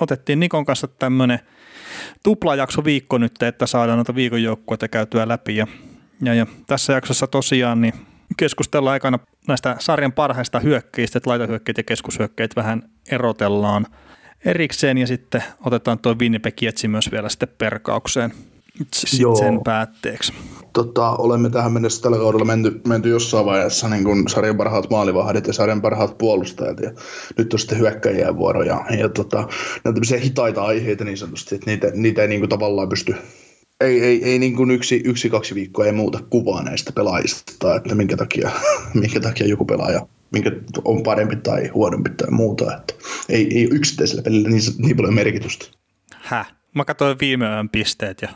Otettiin Nikon kanssa tämmöinen tuplajakso viikko nyt, että saadaan noita viikon joukkueita käytyä läpi. Ja, ja, ja tässä jaksossa tosiaan niin keskustellaan aikana näistä sarjan parhaista hyökkäistä, että laitahyökkäitä ja keskushyökkäitä vähän erotellaan erikseen ja sitten otetaan tuo Winnipeg Jetsi myös vielä sitten perkaukseen Joo. sen päätteeksi. Tota, olemme tähän mennessä tällä kaudella menty, menty jossain vaiheessa niin kuin sarjan parhaat maalivahdit ja sarjan parhaat puolustajat ja nyt on sitten hyökkäjien vuoro ja, ja tota, ne on tämmöisiä hitaita aiheita niin sanotusti, että niitä, niitä ei niin kuin tavallaan pysty ei, ei, ei niin kuin yksi, yksi, kaksi viikkoa ei muuta kuvaa näistä pelaajista, että minkä takia, minkä takia joku pelaaja minkä on parempi tai huonompi tai muuta. Että ei, ei yksittäisellä pelillä niin, niin paljon merkitystä. Häh? Mä katsoin viime yön pisteet ja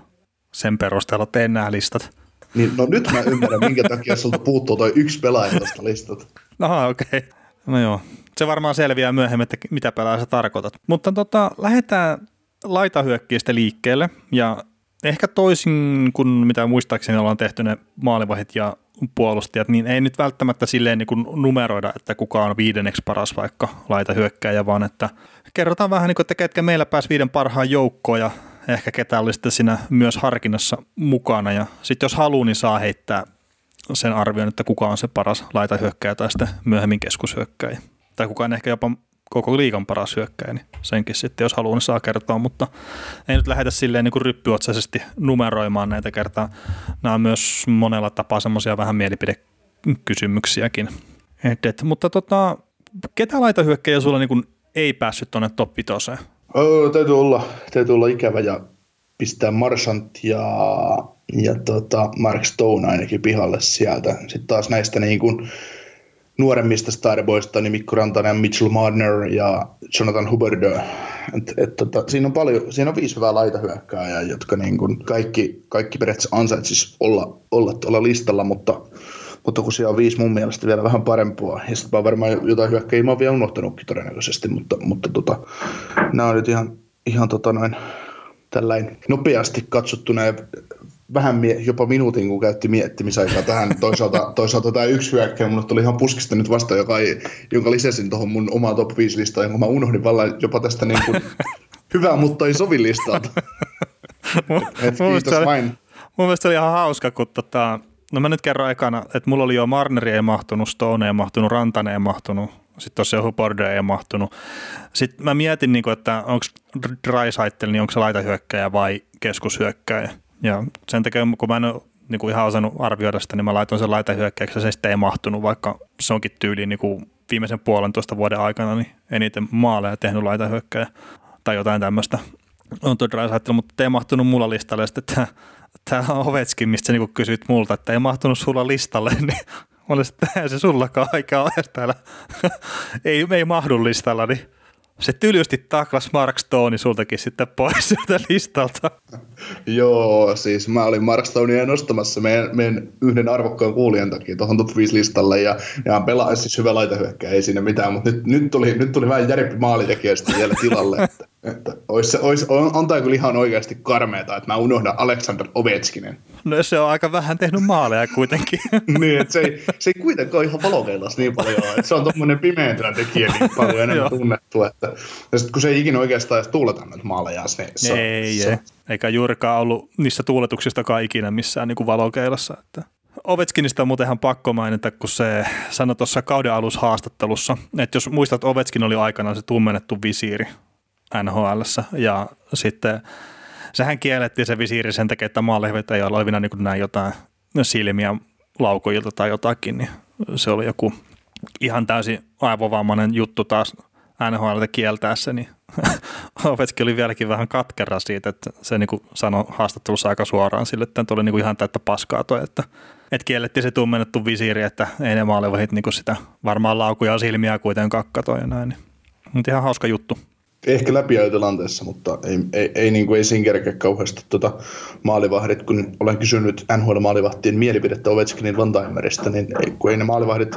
sen perusteella tein nämä listat. Niin, no nyt mä ymmärrän, minkä takia sulta puuttuu toi yksi pelaaja tästä listalta. Aha, okei. Okay. No joo. Se varmaan selviää myöhemmin, että mitä pelaaja sä tarkoitat. Mutta tota, lähdetään laitahyökkiistä liikkeelle ja ehkä toisin kuin mitä muistaakseni ollaan tehty ne maalivahit ja puolustajat, niin ei nyt välttämättä silleen niin kuin numeroida, että kuka on viidenneksi paras vaikka laitahyökkäjä, vaan että kerrotaan vähän niin kuin, että ketkä meillä pääsi viiden parhaan joukkoon ja ehkä ketä oli sitten siinä myös harkinnassa mukana. Ja sitten jos haluaa, niin saa heittää sen arvion, että kuka on se paras laitahyökkäjä tai sitten myöhemmin keskushyökkäjä. Tai kuka on ehkä jopa koko liikan paras hyökkäjä, niin senkin sitten, jos haluaa, niin saa kertoa, mutta ei nyt lähdetä silleen niin kuin ryppyotsaisesti numeroimaan näitä kertaa. Nämä on myös monella tapaa semmoisia vähän mielipidekysymyksiäkin. Et, et, mutta tota, ketä laitahyökkäjä sulla niin kuin ei päässyt tuonne top 5? Oh, täytyy, olla, täytyy olla ikävä ja pistää Marchant ja, ja tota Mark Stone ainakin pihalle sieltä. Sitten taas näistä niin kuin nuoremmista starboista, niin Mikko Rantanen, Mitchell Marner ja Jonathan Huberdeau. Et, et, tota, siinä, on paljon, siinä on viisi hyvää laitahyökkääjää, jotka niin kuin kaikki, kaikki periaatteessa ansaitsisi olla, olla tuolla listalla, mutta, mutta kun siellä on viisi mun mielestä vielä vähän parempaa, ja sitten mä varmaan jotain hyökkäjiä mä oon vielä unohtanutkin todennäköisesti, mutta, mutta tota, nämä on nyt ihan, ihan tota noin, tällainen nopeasti katsottuna ja vähän mie- jopa minuutin, kun käytti miettimisaikaa tähän. Toisaalta, toisaalta tämä yksi hyökkäjä, mulle tuli ihan puskista nyt vasta, joka ei, jonka lisäsin tuohon mun omaa top 5 listaan, jonka mä unohdin vallan jopa tästä niin kuin hyvää, mutta ei sovi listalta. Et kiitos oli, vain. mun mielestä oli ihan hauska, kun tota, no mä nyt kerron ekana, että mulla oli jo Marneri ei mahtunut, Stone ei mahtunut, Rantanen ei mahtunut, sitten tosiaan Hubbard ei mahtunut. Sitten mä mietin, niin kuin, että onko Dreisaitl, niin onko se laitahyökkäjä vai keskushyökkäjä. Ja sen takia, kun mä en ole niin kuin ihan osannut arvioida sitä, niin mä laitoin sen laitahyökkäyksi ja se sitten ei mahtunut, vaikka se onkin tyyliin niin kuin viimeisen puolentoista vuoden aikana niin eniten maaleja tehnyt laitahyökkäjä tai jotain tämmöistä. On tuo mutta ei mahtunut mulla listalle. Sitten tämä, Ovetskin, mistä niin kysyit multa, että ei mahtunut sulla listalle, niin että se sullakaan aika ole täällä. ei, ei mahdu listalla, niin se tylysti taklas Mark Stone sultakin sitten pois sieltä listalta. Joo, siis mä olin Mark Stonea nostamassa meidän, meidän yhden arvokkaan kuulijan takia tuohon top 5 listalle ja, ja pelaa siis hyvä laitahyökkäjä, ei siinä mitään, mutta nyt, nyt, tuli, nyt tuli vähän järpi maalitekijä sitten vielä tilalle, että, että olisi, olisi, on, on tämä kyllä ihan oikeasti karmeeta, että mä unohdan Alexander Ovechkinen. No se on aika vähän tehnyt maaleja kuitenkin. niin, että se ei, se ei kuitenkaan ihan valokeilas niin paljon että se on tuommoinen pimeäntyvä tekijä niin paljon enemmän tunnettu, että ja sitten kun se ei ikinä oikeastaan edes tuuleta näitä maaleja, niin se, ei, se, ei. eikä juurikaan ollut niissä tuuletuksistakaan ikinä missään niin kuin valokeilassa. Että. Ovechkinista on muuten ihan pakko mainita, kun se sanoi tuossa kauden alushaastattelussa, että jos muistat, Ovechkin oli aikanaan se tummennettu visiiri nhl ja sitten sehän kiellettiin se visiiri sen takia, että maalehvettäjällä oli vielä niin näin jotain silmiä laukojilta tai jotakin, niin se oli joku ihan täysin aivovammainen juttu taas NHL kieltää se, niin Ovechkin oli vieläkin vähän katkera siitä, että se niin kuin sanoi haastattelussa aika suoraan sille, että tuli niin kuin ihan täyttä paskaa toi, että, että kiellettiin se tummennettu visiiri, että ei ne maalevahit niin sitä varmaan laukuja silmiä kuitenkaan kakkatoi ja näin. Niin. Mutta ihan hauska juttu. Ehkä läpiajotilanteessa, mutta ei, ei, ei, niin kuin, ei siinä kerkeä kauheasti tuota maalivahdit, kun olen kysynyt NHL-maalivahtien mielipidettä Ovechkinin Van Timerista, niin ei, kun ei ne maalivahdit,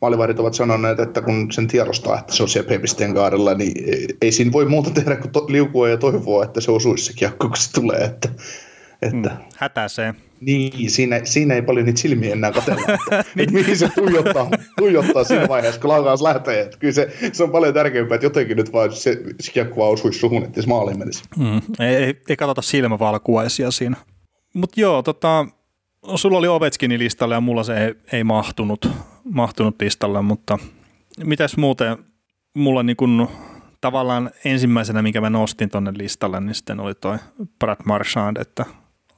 maalivahdit ovat sanoneet, että kun sen tiedostaa, että se on siellä P-pisteen kaarella, niin ei, ei siinä voi muuta tehdä kuin to, liukua ja toivoa, että se osuisi se kiekko, kun se tulee. Että, että, mm, hätäsee. Niin, siinä, siinä ei paljon niitä silmiä enää katsella, että, niin. että mihin se tuijottaa, tuijottaa siinä vaiheessa, kun laukaus lähtee. Että kyllä se, se, on paljon tärkeämpää, että jotenkin nyt vaan se, kiekko vaan osuisi suhun, että se maaliin menisi. Mm, ei, ei, ei katsota silmävalkuaisia siinä. Mutta joo, tota, sulla oli Ovechkinin listalla ja mulla se ei, ei mahtunut, mahtunut listalle, mutta mitäs muuten mulla niin kun, tavallaan ensimmäisenä, mikä mä nostin tonne listalle, niin sitten oli toi Brad Marchand, että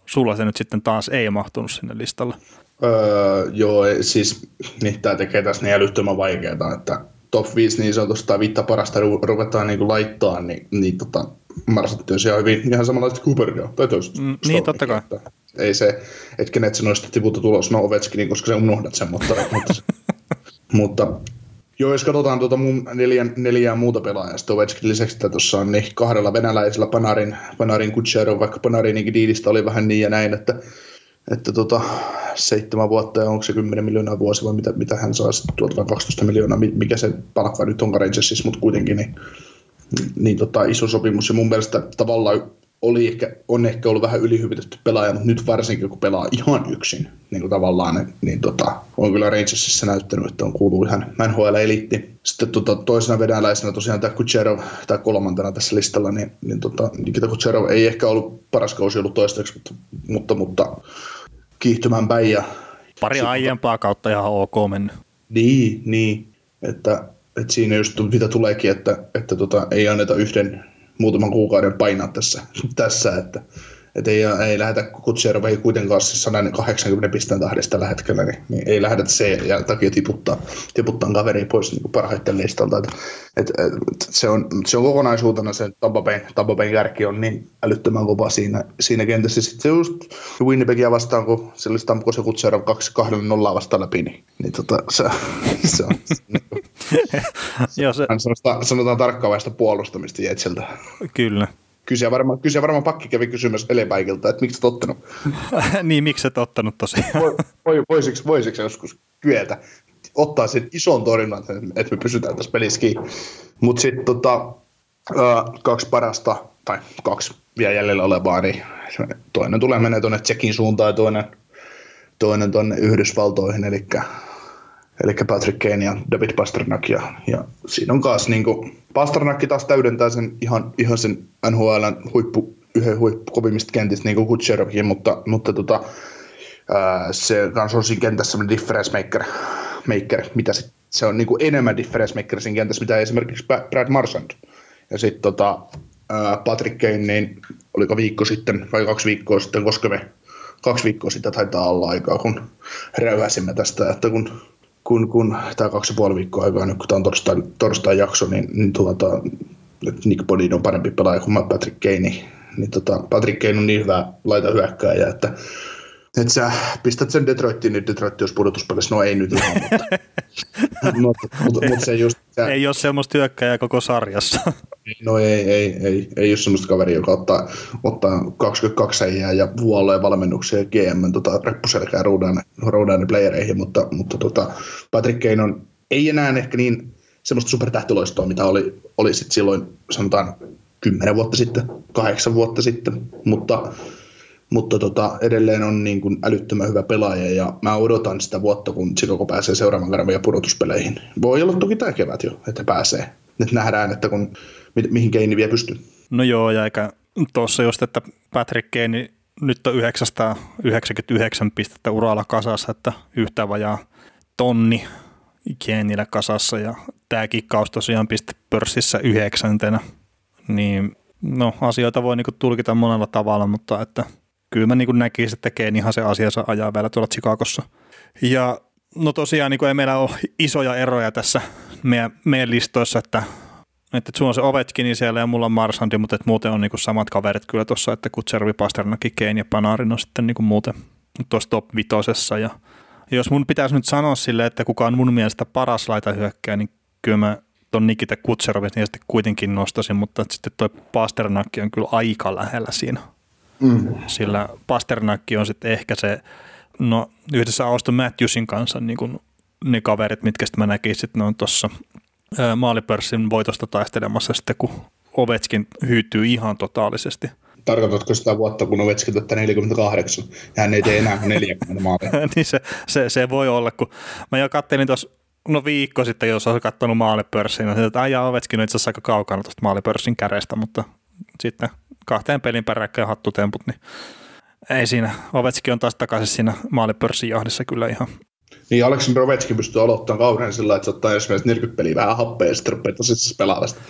sulla se nyt sitten taas ei mahtunut sinne listalle. Öö, joo, siis niin, tämä tekee tässä niin älyttömän vaikeaa, että top 5 niin sanotusti tai viittä parasta ru- ruvetaan niin kuin laittaa, niin, niin tota, Marsatti on siellä hyvin ihan samanlaista Cooperia. Tai toista mm, niin, totta kai. Että, ei se, että kenet se noista tiputta tulos, no Ovechkin, koska se unohdat sen, mutta, mutta, mutta Joo, jos katsotaan tuota mun neljän, neljää muuta pelaajaa, Ovechkin lisäksi, että tuossa on niin kahdella venäläisellä Panarin, Panarin Kutserov, vaikka Panarin diilistä oli vähän niin ja näin, että, että tota, seitsemän vuotta ja onko se 10 miljoonaa vuosi vai mitä, mitä hän saa sitten tuolta 12 miljoonaa, mikä se palkka nyt on Rangersissa, mutta kuitenkin niin, niin tota, iso sopimus. Ja mun mielestä tavallaan oli ehkä, on ehkä ollut vähän ylihyvitetty pelaaja, mutta nyt varsinkin kun pelaa ihan yksin, niin kuin tavallaan, niin, niin tota, on kyllä Rangersissa näyttänyt, että on kuuluu ihan NHL-eliitti. Sitten tota, toisena venäläisenä tosiaan tämä Kucherov, tai kolmantena tässä listalla, niin, niin tota, Nikita Kucherov ei ehkä ollut paras kausi ollut toistaiseksi, mutta, mutta, mutta kiihtymään päin. Ja Pari sit, aiempaa kautta ihan ok mennyt. Niin, niin. Että, että siinä just mitä tuleekin, että, että tota, ei anneta yhden muutaman kuukauden painaa tässä, tässä että, että ei, ei lähdetä Kutserova ei kuitenkaan siis 180 pisteen tahdesta tällä hetkellä, niin, niin ei lähdetä se ja takia tiputtaa, tiputtaa kaveri pois niin parhaiten listalta. Että, et, et, se, on, se on kokonaisuutena se Tampa Bayn kärki on niin älyttömän kova siinä, siinä kentässä. Sitten se just Winnipegia vastaan, kun se oli Stamko se Kutserov 2 nollaa vastaan läpi, niin, niin tota, se, se on niin Joo, se... Sanotaan, sanotaan tarkkaavaista puolustamista Jetsiltä. Kyllä. Kyse varmaan, kyse varmaan pakki kävi kysymys Elepäikiltä, että miksi et ottanut? niin, miksi et ottanut tosiaan? Voi, voisiko, voisiko joskus kyetä ottaa sen ison torjunnan, että me pysytään tässä pelissä kiinni. Mutta sitten tota, kaksi parasta, tai kaksi vielä jäljellä olevaa, niin toinen tulee menee tuonne Tsekin suuntaan ja toinen, toinen tuonne Yhdysvaltoihin, eli eli Patrick Kane ja David Pasternak. Ja, ja siinä on taas niin kuin, Pasternak taas täydentää sen ihan, ihan sen NHLn huippu, yhden huippu kovimmista kentistä, niin kuin Kutserovkin, mutta, mutta tota, ää, se kanssa on siinä kentässä semmoinen difference maker, maker mitä sit, se on niin kuin enemmän difference maker siinä kentässä, mitä esimerkiksi Brad Marchand. Ja sitten tota, Patrick Kane, niin oliko viikko sitten vai kaksi viikkoa sitten, koska me kaksi viikkoa sitten taitaa olla aikaa, kun räyhäsimme tästä, että kun kun, kun tämä kaksi ja puoli viikkoa aikaa nyt, kun tämä on torstai, torstai jakso, niin, niin tuota, Nick Bodin on parempi pelaaja kuin Patrick Kane, niin, niin tota, Patrick Kane on niin hyvä laita hyökkääjä, että että sä pistät sen Detroittiin, niin Detroit olisi pudotuspelissä. No ei nyt ihan, mutta, mutta, mutta, mutta se just... Sä, ei ole semmoista hyökkääjää koko sarjassa. No ei, ei, ei, ei ole semmoista kaveria, joka ottaa, ottaa 22 seijää ja vuolee valmennuksia ja GM tota, reppuselkää roudaan playereihin, mutta, mutta tota, Patrick Kane on, ei enää ehkä niin semmoista supertähtiloistoa, mitä oli, oli sit silloin sanotaan kymmenen vuotta sitten, kahdeksan vuotta sitten, mutta mutta tota, edelleen on niin kuin älyttömän hyvä pelaaja ja mä odotan sitä vuotta, kun Chicago pääsee seuraavan kerran vielä pudotuspeleihin. Voi olla toki tämä kevät jo, että pääsee. Nyt nähdään, että kun, mi- mihin Keini vielä pystyy. No joo, ja eikä tuossa just, että Patrick Keini nyt on 999 pistettä uralla kasassa, että yhtä vajaa tonni Keinillä kasassa ja tämä kikkaus tosiaan piste pörssissä yhdeksäntenä, niin no asioita voi niinku tulkita monella tavalla, mutta että kyllä mä niin näkisin, että ihan se asiansa ajaa vielä tuolla Chicagossa. Ja no tosiaan niin ei meillä ole isoja eroja tässä meidän, meidän listoissa, että, että sulla on se Ovechkin siellä ja mulla on Marsandi, mutta että muuten on niin samat kaverit kyllä tuossa, että Kutservi, Pasternaki, Kane ja Panarin on sitten niin muuten tuossa top vitosessa. Ja jos mun pitäisi nyt sanoa sille, että kuka on mun mielestä paras laita hyökkää, niin kyllä mä tuon Nikita Kutserovin niin sitten kuitenkin nostaisin, mutta sitten tuo Pasternakki on kyllä aika lähellä siinä. Mm. Sillä Pasternakki on sitten ehkä se, no yhdessä Auston Matthewsin kanssa niin kuin ne kaverit, mitkä sitten mä näkisin, että ne on tuossa maalipörssin voitosta taistelemassa sitten, kun Ovetskin hyytyy ihan totaalisesti. Tarkoitatko sitä vuotta, kun Ovetskin tätä 48 ja hän ei tee enää 40 maalia? niin se, se, se, voi olla, kun mä jo kattelin tuossa no viikko sitten, jos olisi katsonut maalipörssiin, niin että ajaa Ovetskin on itse asiassa aika kaukana tuosta maalipörssin kärestä, mutta sitten kahteen pelin peräkkäin hattutemput, niin ei siinä. Ovetskin on taas takaisin siinä maalipörssin johdissa kyllä ihan niin Aleksandr Ovechki pystyy aloittamaan kauden sillä, että se ottaa esimerkiksi 40 peliä vähän happea ja sitten rupeaa tosissaan pelaamaan sitä.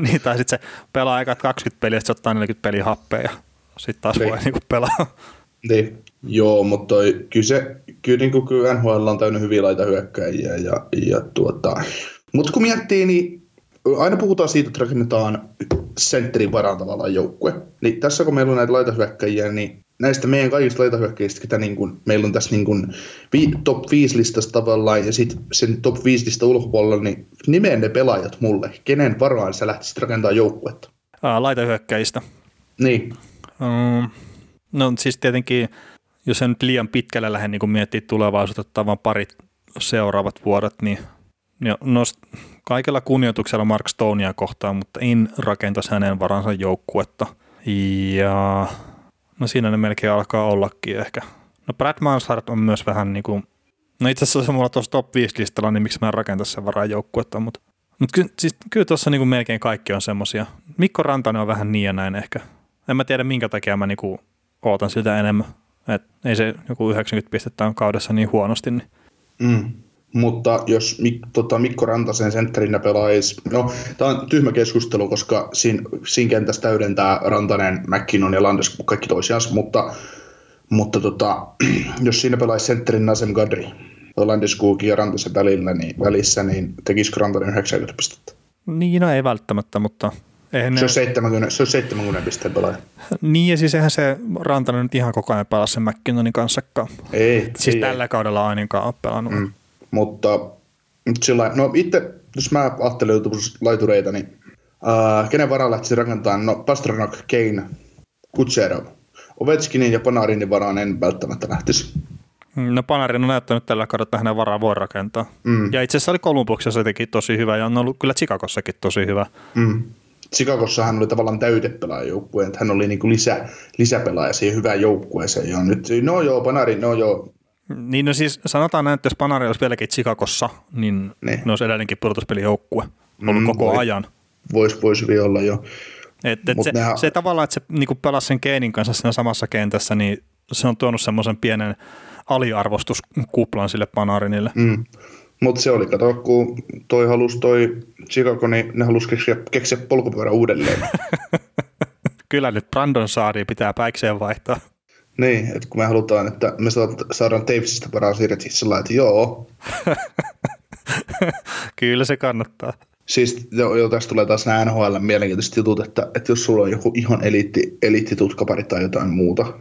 niin, tai sitten se pelaa aika 20 peliä ja sitten se ottaa 40 peliä happea ja sitten taas niin. voi niinku pelaa. Niin, joo, mutta toi, kyllä, se, kyllä, niin kuin, kyllä NHL on täynnä hyviä laita hyökkäjiä. Ja, ja tuota. Mutta kun miettii, niin aina puhutaan siitä, että rakennetaan sentterin varaan tavallaan joukkue. Niin tässä kun meillä on näitä laitahyökkäjiä, niin näistä meidän kaikista laitahyökkäjistä, ketä niin kuin, meillä on tässä niin kuin, vi, top 5 listasta tavallaan ja sitten sen top 5 lista ulkopuolella, niin nimeen ne pelaajat mulle. Kenen varaan sä lähtisit rakentamaan joukkuetta? Aa, laitahyökkäjistä. Niin. Um, no siis tietenkin, jos se nyt liian pitkälle lähde niin miettiä tulevaisuutta, vaan parit seuraavat vuodet, niin no, kaikella kunnioituksella Mark Stonea kohtaan, mutta en rakentaisi hänen varansa joukkuetta. Ja No siinä ne melkein alkaa ollakin ehkä. No Brad Mansard on myös vähän niin kuin, no itse asiassa se mulla tuossa top 5 listalla, niin miksi mä en rakentaisi sen varaan joukkuetta, mutta, mutta ky, siis, kyllä tuossa niin melkein kaikki on semmosia. Mikko Rantanen on vähän niin ja näin ehkä. En mä tiedä minkä takia mä niin ootan sitä enemmän. Et ei se joku 90 pistettä on kaudessa niin huonosti. Niin. Mm. Mutta jos Mik, tota, Mikko Rantasen sentterinä pelaisi, no tämä on tyhmä keskustelu, koska siinä, siinä kentässä täydentää Rantanen, McKinnon ja Landes kaikki toisiaan, mutta, mutta tota, jos siinä pelaisi sentterin Nasem Gadri, Landeskuukin ja Rantasen välillä, niin, välissä, niin tekisikö Rantanen 90 pistettä? Niin, no ei välttämättä, mutta Eihän se, on 70, se on 70 pisteen pelaaja. Niin ja siis eihän se Rantanen nyt ihan koko ajan pelaa sen McKinnonin kanssakaan. Ei. Siis ei, tällä ei. kaudella ainakaan ole pelannut. Mm. Mutta sillä, no itse, jos mä ajattelen laitureita, niin uh, kenen varaa lähtisi rakentamaan? No Pasternak, Kane, Kutserov. Ovechkinin ja Panarinin varaan en välttämättä lähtisi. No Panarin on näyttänyt tällä kaudella, että hänen varaa voi rakentaa. Mm. Ja itse asiassa oli Kolumbuksessa teki tosi hyvä ja on ollut kyllä Chicagossakin tosi hyvä. Mm. Chicagossa hän oli tavallaan täytepelaaja joukkueen, että hän oli niinku lisä, lisäpelaaja siihen hyvään joukkueeseen. Ja nyt, no joo, Panarin, no joo, niin no siis sanotaan näin, että jos Panari olisi vieläkin Chicagossa, niin ne, ne olisi edelleenkin pudotuspelijoukkue ollut mm, koko voi, ajan. Voisi vois hyvin olla jo. Et, et se, nehän... se tavallaan, että se niinku pelasi sen Keenin kanssa siinä samassa kentässä, niin se on tuonut semmoisen pienen aliarvostuskuplan sille Panarinille. Mm. Mutta se oli, kato, kun toi halusi toi Chicago, niin ne halusi keksiä, keksiä polkupyörä uudelleen. Kyllä nyt Brandon Saari pitää päikseen vaihtaa. Niin, että kun me halutaan, että me saadaan Tavesista paras irti sillä että joo. Kyllä se kannattaa. Siis jo, jo tästä tulee taas nämä NHL mielenkiintoiset jutut, että, että jos sulla on joku ihan eliitti, eliittitutkapari tai jotain muuta,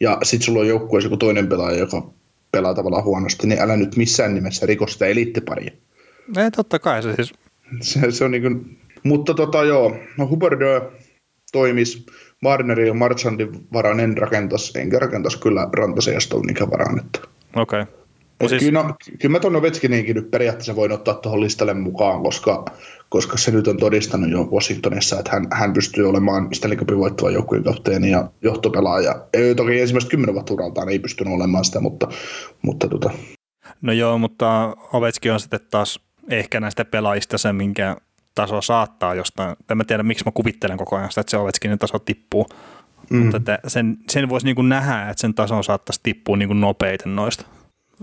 ja sitten sulla on joukkueessa joku toinen pelaaja, joka pelaa tavallaan huonosti, niin älä nyt missään nimessä riko sitä eliittiparia. Ei, totta kai se siis. Se, se on niin kuin, mutta tota joo, no Huberdeau toimis, Marnerin ja Marchandin varaan en rakentas, enkä rakentas kyllä Rantasen ja Stonnikan varaan. Okei. Okay. siis... kyllä, no, kyllä mä tuon Ovechkininkin nyt periaatteessa voin ottaa tuohon listalle mukaan, koska, koska se nyt on todistanut jo Washingtonissa, että hän, hän pystyy olemaan Stanley Cupin voittava joukkueen kapteeni ja johtopelaaja. Ei, toki ensimmäistä kymmenen vuotta uraltaan ei pystynyt olemaan sitä, mutta, mutta tota. No joo, mutta Ovechkin on sitten taas ehkä näistä pelaajista se, minkä taso saattaa jostain, en mä tiedä miksi mä kuvittelen koko ajan sitä, että se Ovechkinin taso tippuu, mm. mutta että sen, sen voisi niin kuin nähdä, että sen taso saattaisi tippua niin kuin nopeiten noista.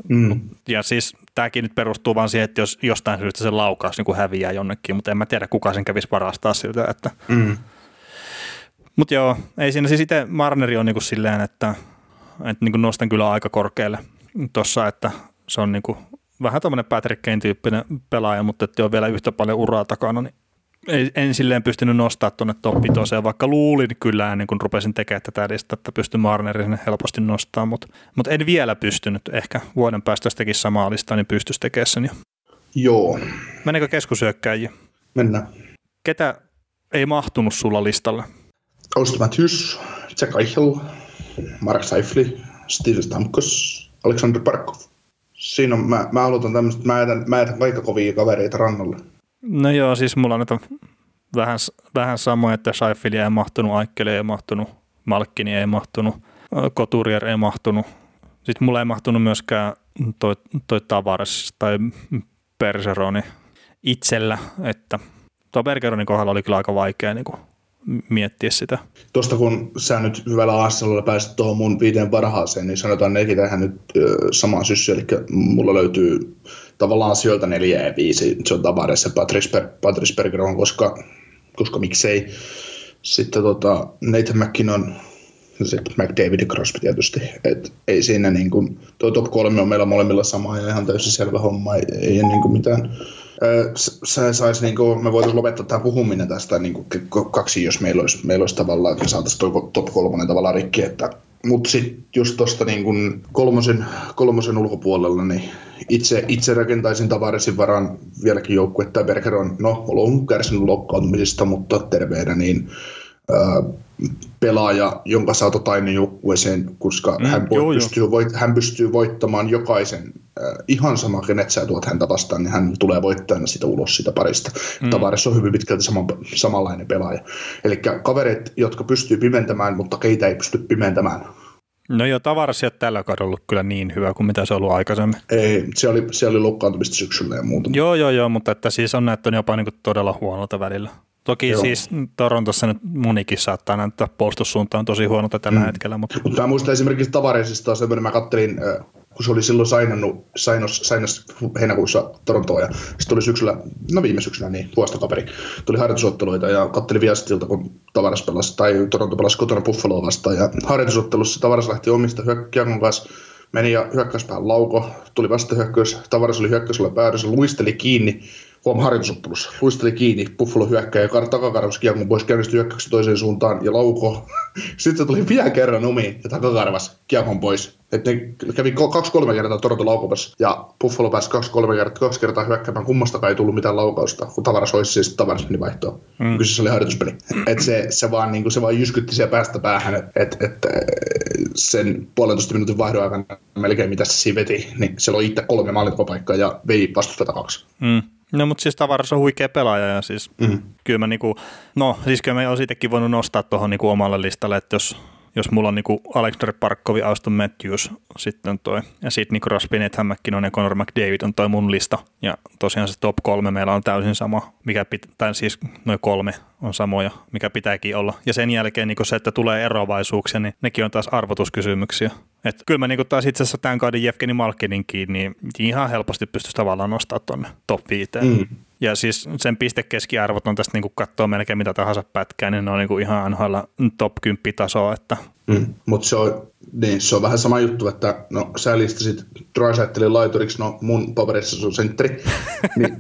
Mm. Ja siis tämäkin nyt perustuu vaan siihen, että jos jostain syystä se laukaus niin kuin häviää jonnekin, mutta en mä tiedä kuka sen kävisi varastaa siltä. Että. Mm. Mutta joo, ei siinä siis itse Marneri on niin kuin silleen, että, että niin kuin nostan kyllä aika korkealle tuossa, että se on niin kuin vähän tämmöinen Patrick Kane tyyppinen pelaaja, mutta että on vielä yhtä paljon uraa takana, niin ei, en silleen pystynyt nostaa tuonne top vaikka luulin kyllä niin kun rupesin tekemään tätä listaa, että pystyn Marnerin helposti nostamaan, mutta, mutta en vielä pystynyt. Ehkä vuoden päästä jos tekisi samaa listaa, niin pystyisi tekemään sen jo. Joo. Menikö keskusyökkäjiä? Mennään. Ketä ei mahtunut sulla listalle? Austin Matthews, Jack Eichel, Mark Seifli, Steve Stamkos, Alexander Parkov. Siinä on, mä, mä aloitan tämmöistä, mä jätän, mä jätän aika kovia kavereita rannalle. No joo, siis mulla on näitä vähän, vähän samoja, että Seifili ei mahtunut, Aikkeli ei mahtunut, Malkkini ei mahtunut, Koturier ei mahtunut. Sitten mulla ei mahtunut myöskään toi, toi Tavares tai Perseroni itsellä, että tuo Bergeronin kohdalla oli kyllä aika vaikea niin kuin miettiä sitä. Tuosta kun sä nyt hyvällä asselulla pääsit tuohon mun viiden parhaaseen, niin sanotaan nekin tähän nyt samaan syssy, eli mulla löytyy tavallaan sieltä neljä ja viisi, se on Tavares ja Patrice, Bergeron, koska, koska miksei. Sitten tota, Nathan McKinnon, sitten McDavid ja Crosby tietysti. Et ei siinä niin kuin, tuo top kolme on meillä molemmilla sama ja ihan täysin selvä homma, ei, ei niin kuin mitään. Se saisi, niin kuin, me voitaisiin lopettaa tämä puhuminen tästä niin kuin kaksi, jos meillä olisi, meillä olisi tavallaan, että me saataisiin top kolmonen tavallaan rikki, että mutta sitten just tuosta niin kolmosen, kolmosen ulkopuolella, niin itse, itse rakentaisin Tavaresin varaan vieläkin joukkuetta. Berger on, no, on kärsinyt loukkaantumisista, mutta terveenä, niin pelaaja, jonka saa totainen joukkueeseen, koska mm, hän, joo, pystyy, joo. Voit, hän pystyy voittamaan jokaisen, ihan sama kenet sä tuot häntä vastaan, niin hän tulee voittajana sitä ulos siitä parista. Mm. Tavares on hyvin pitkälti sama, samanlainen pelaaja. Eli kavereet, jotka pystyy pimentämään, mutta keitä ei pysty pimentämään. No joo, Tavares ei tällä kaudella ollut kyllä niin hyvä kuin mitä se on ollut aikaisemmin. Ei, se oli, se oli loukkaantumista syksyllä ja muuta. Joo, joo, joo, mutta että siis on näyttänyt jopa niin kuin todella huonolta välillä. Toki Joo. siis Torontossa nyt monikin saattaa näyttää puolustussuuntaan tosi huonolta tällä mm. hetkellä. Mutta... mutta mä muistan esimerkiksi Tavaresista semmoinen, mä kattelin, kun se oli silloin sainannut, sainos, sainos heinäkuussa Torontoa ja sitten tuli syksyllä, no viime syksyllä niin, puolestokaveri, tuli harjoitusotteluita ja kattelin Viastilta, kun Tavares pelasi, tai Toronto pelasi kotona Buffaloa vastaan ja harjoitusottelussa Tavares lähti omista hyökkäykän kanssa meni ja hyökkäyspään lauko, tuli vasta hyökkäys, oli hyökkäysulle päädyssä, luisteli kiinni, huom harjoitusottelussa. Luisteli kiinni, Buffalo hyökkää ja takakarvas kiekon pois käynnistyi hyökkäyksi toiseen suuntaan ja lauko. Sitten se tuli vielä kerran omiin ja takakarvas kiekon pois. Et ne kävi kaksi-kolme kertaa Toronto laukopassa ja Buffalo pääsi kaksi-kolme kertaa, kaksi kertaa hyökkäämään. Kummastakaan ei tullut mitään laukausta, kun tavaras olisi siis tavaras meni vaihtoon. Mm. Kyseessä oli harjoituspeli. Et se, se, vaan, niin kuin, se vaan jyskytti siellä päästä päähän, että et, et, sen puolentoista minuutin vaihdon aikana melkein mitä se siinä veti, niin se oli itse kolme maalintekopaikkaa ja vei vastustajata kaksi. Mm. No mutta siis Tavares on huikea pelaaja ja siis mm. kyllä mä niinku, no siis kyllä mä olisin voinut nostaa tuohon niinku omalle listalle, että jos jos mulla on niin Alexander Parkkovi, Auston Matthews, sitten toi, ja Sidney Crosby, Nathan McKinnon ja Conor McDavid on toi mun lista. Ja tosiaan se top kolme meillä on täysin sama, mikä pit, tai siis noin kolme on samoja, mikä pitääkin olla. Ja sen jälkeen niin se, että tulee eroavaisuuksia, niin nekin on taas arvotuskysymyksiä. Et kyllä mä niin taas itse asiassa tämän kauden Jevgeni Malkininkin, niin ihan helposti pystyisi tavallaan nostaa tuonne top 5. Mm. Ja siis sen pistekeskiarvot on tästä niin kuin katsoo melkein mitä tahansa pätkää, niin ne on niin kuin ihan NHL top 10 tasoa. Että. Mm, mutta se on, niin, se on vähän sama juttu, että no sä listasit Drysaitelin laituriksi, no mun paperissa se on sentteri, niin,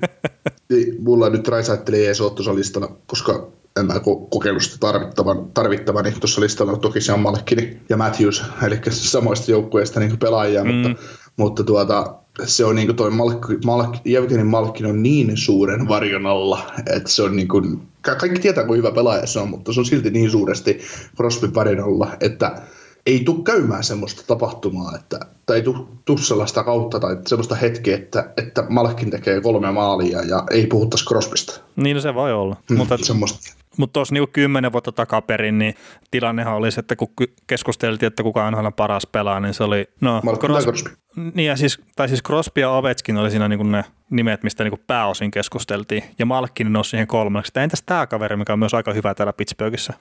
niin mulla nyt Drysaiteli ei ole tuossa listalla, koska en mä kokeillut sitä tarvittavan, tarvittavan niin tuossa listalla on toki Sean Malkkini ja Matthews, eli samoista joukkueista niin pelaajia, mm. mutta, mutta tuota, se on niin kuin toi Malk, Malk, Jevgeni Malkin on niin suuren varjon alla, että se on niin kuin, kaikki tietää kuinka hyvä pelaaja se on, mutta se on silti niin suuresti Crosbyn varjon alla, että ei tule käymään semmoista tapahtumaa, että, tai ei tule sellaista kautta tai semmoista hetkeä, että, että Malkin tekee kolme maalia ja ei puhuttaisi Crosbysta. Niin no se voi olla. Mm, mutta semmoista. Mutta tuossa niinku kymmenen vuotta takaperin, niin tilannehan oli se, että kun keskusteltiin, että kuka on paras pelaa, niin se oli... No, Crosby. Niin ja siis, tai siis Crosby ja Ovechkin oli siinä niinku ne nimet, mistä niinku pääosin keskusteltiin. Ja Malkkinen nousi siihen kolmanneksi. Että entäs tämä kaveri, mikä on myös aika hyvä täällä Pittsburghissa.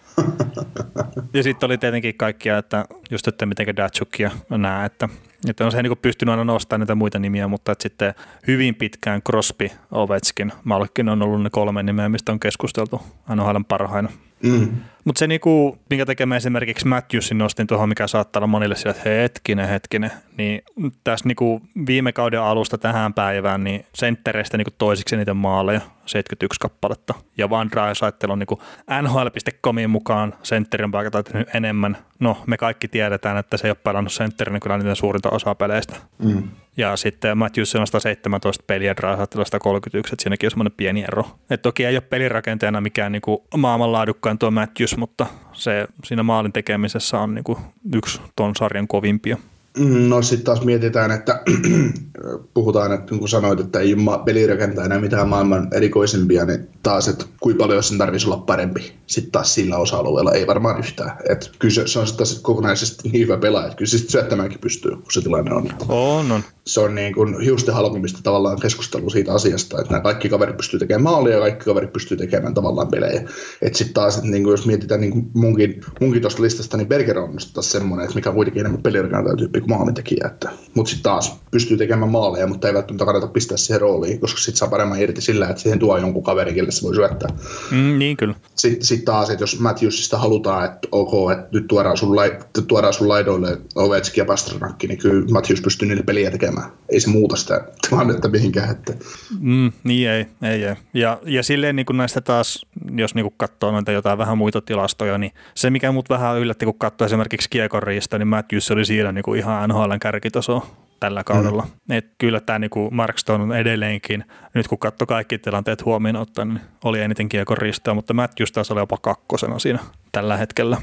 ja sitten oli tietenkin kaikkia, että just että miten Datsuk ja nämä, että että on se niin pystynyt aina nostamaan niitä muita nimiä, mutta että sitten hyvin pitkään Crosby, Ovechkin, Malkin on ollut ne kolme nimeä, mistä on keskusteltu aina parhaina. Mm. Mutta se, niinku, minkä tekemään esimerkiksi Matthewsin nostin tuohon, mikä saattaa olla monille sillä, että hetkinen, hetkinen, niin tässä niinku viime kauden alusta tähän päivään, niin senttereistä niinku toisiksi niiden maaleja, 71 kappaletta. Ja Van Drysaitel on niinku NHL.comin mukaan sentterin tehnyt enemmän. No, me kaikki tiedetään, että se ei ole pelannut sentterin kyllä niiden suurinta osaa peleistä. Mm. Ja sitten Matthews on 117 peliä, Drysaitel 131, että siinäkin on semmoinen pieni ero. Et toki ei ole pelirakenteena mikään niinku maailmanlaadukkain tuo Matthews, mutta se siinä maalin tekemisessä on niinku yksi ton sarjan kovimpia. No sitten taas mietitään, että puhutaan, että kun sanoit, että ei pelirakentaa enää mitään maailman erikoisempia, niin taas, että kuinka paljon sen tarvitsisi olla parempi sitten taas sillä osa-alueella, ei varmaan yhtään. Et kyllä se, se on sitten taas kokonaisesti niin hyvä pelaaja, että kyllä se syöttämäänkin pystyy, kun se tilanne on. On, on. Se on niin kuin hiusten halkomista tavallaan keskustelu siitä asiasta, että nämä kaikki kaverit pystyy tekemään maalia ja kaikki kaverit pystyy tekemään tavallaan pelejä. Että sitten taas, että niin kuin jos mietitään niin kuin munkin, munkin tuosta listasta, niin Berger on semmoinen, että mikä on kuitenkin enemmän pelirakentaa tyyppi kuin maalintekijä. Mutta sitten taas pystyy tekemään maaleja, mutta ei välttämättä kannata pistää siihen rooliin, koska sitten saa paremmin irti sillä, että siihen tuo jonkun kaveri, kelle se voi syöttää. Mm, niin kyllä. Sitten sit taas, että jos Matthewsista halutaan, että ok, että nyt tuodaan sun, lai, tuodaan sun laidoille Ovechkin ja Pasternakki, niin kyllä Matthews pystyy niille peliä tekemään. Ei se muuta sitä tilannetta mihinkään. Että. Mm, niin ei, ei, ei. Ja, ja silleen niin kuin näistä taas, jos niin kuin katsoo noita jotain vähän muita tilastoja, niin se mikä mut vähän yllätti, kun katsoo esimerkiksi Kiekonriista, niin Matthews oli siinä niin kuin ihan NHLn kärkitaso tällä kaudella. Mm. Et kyllä tämä niinku Mark Stone on edelleenkin, nyt kun katsoi kaikki tilanteet huomioon ottaen, niin oli eniten kiekon ristoa, mutta Matthews taas oli jopa kakkosena siinä tällä hetkellä.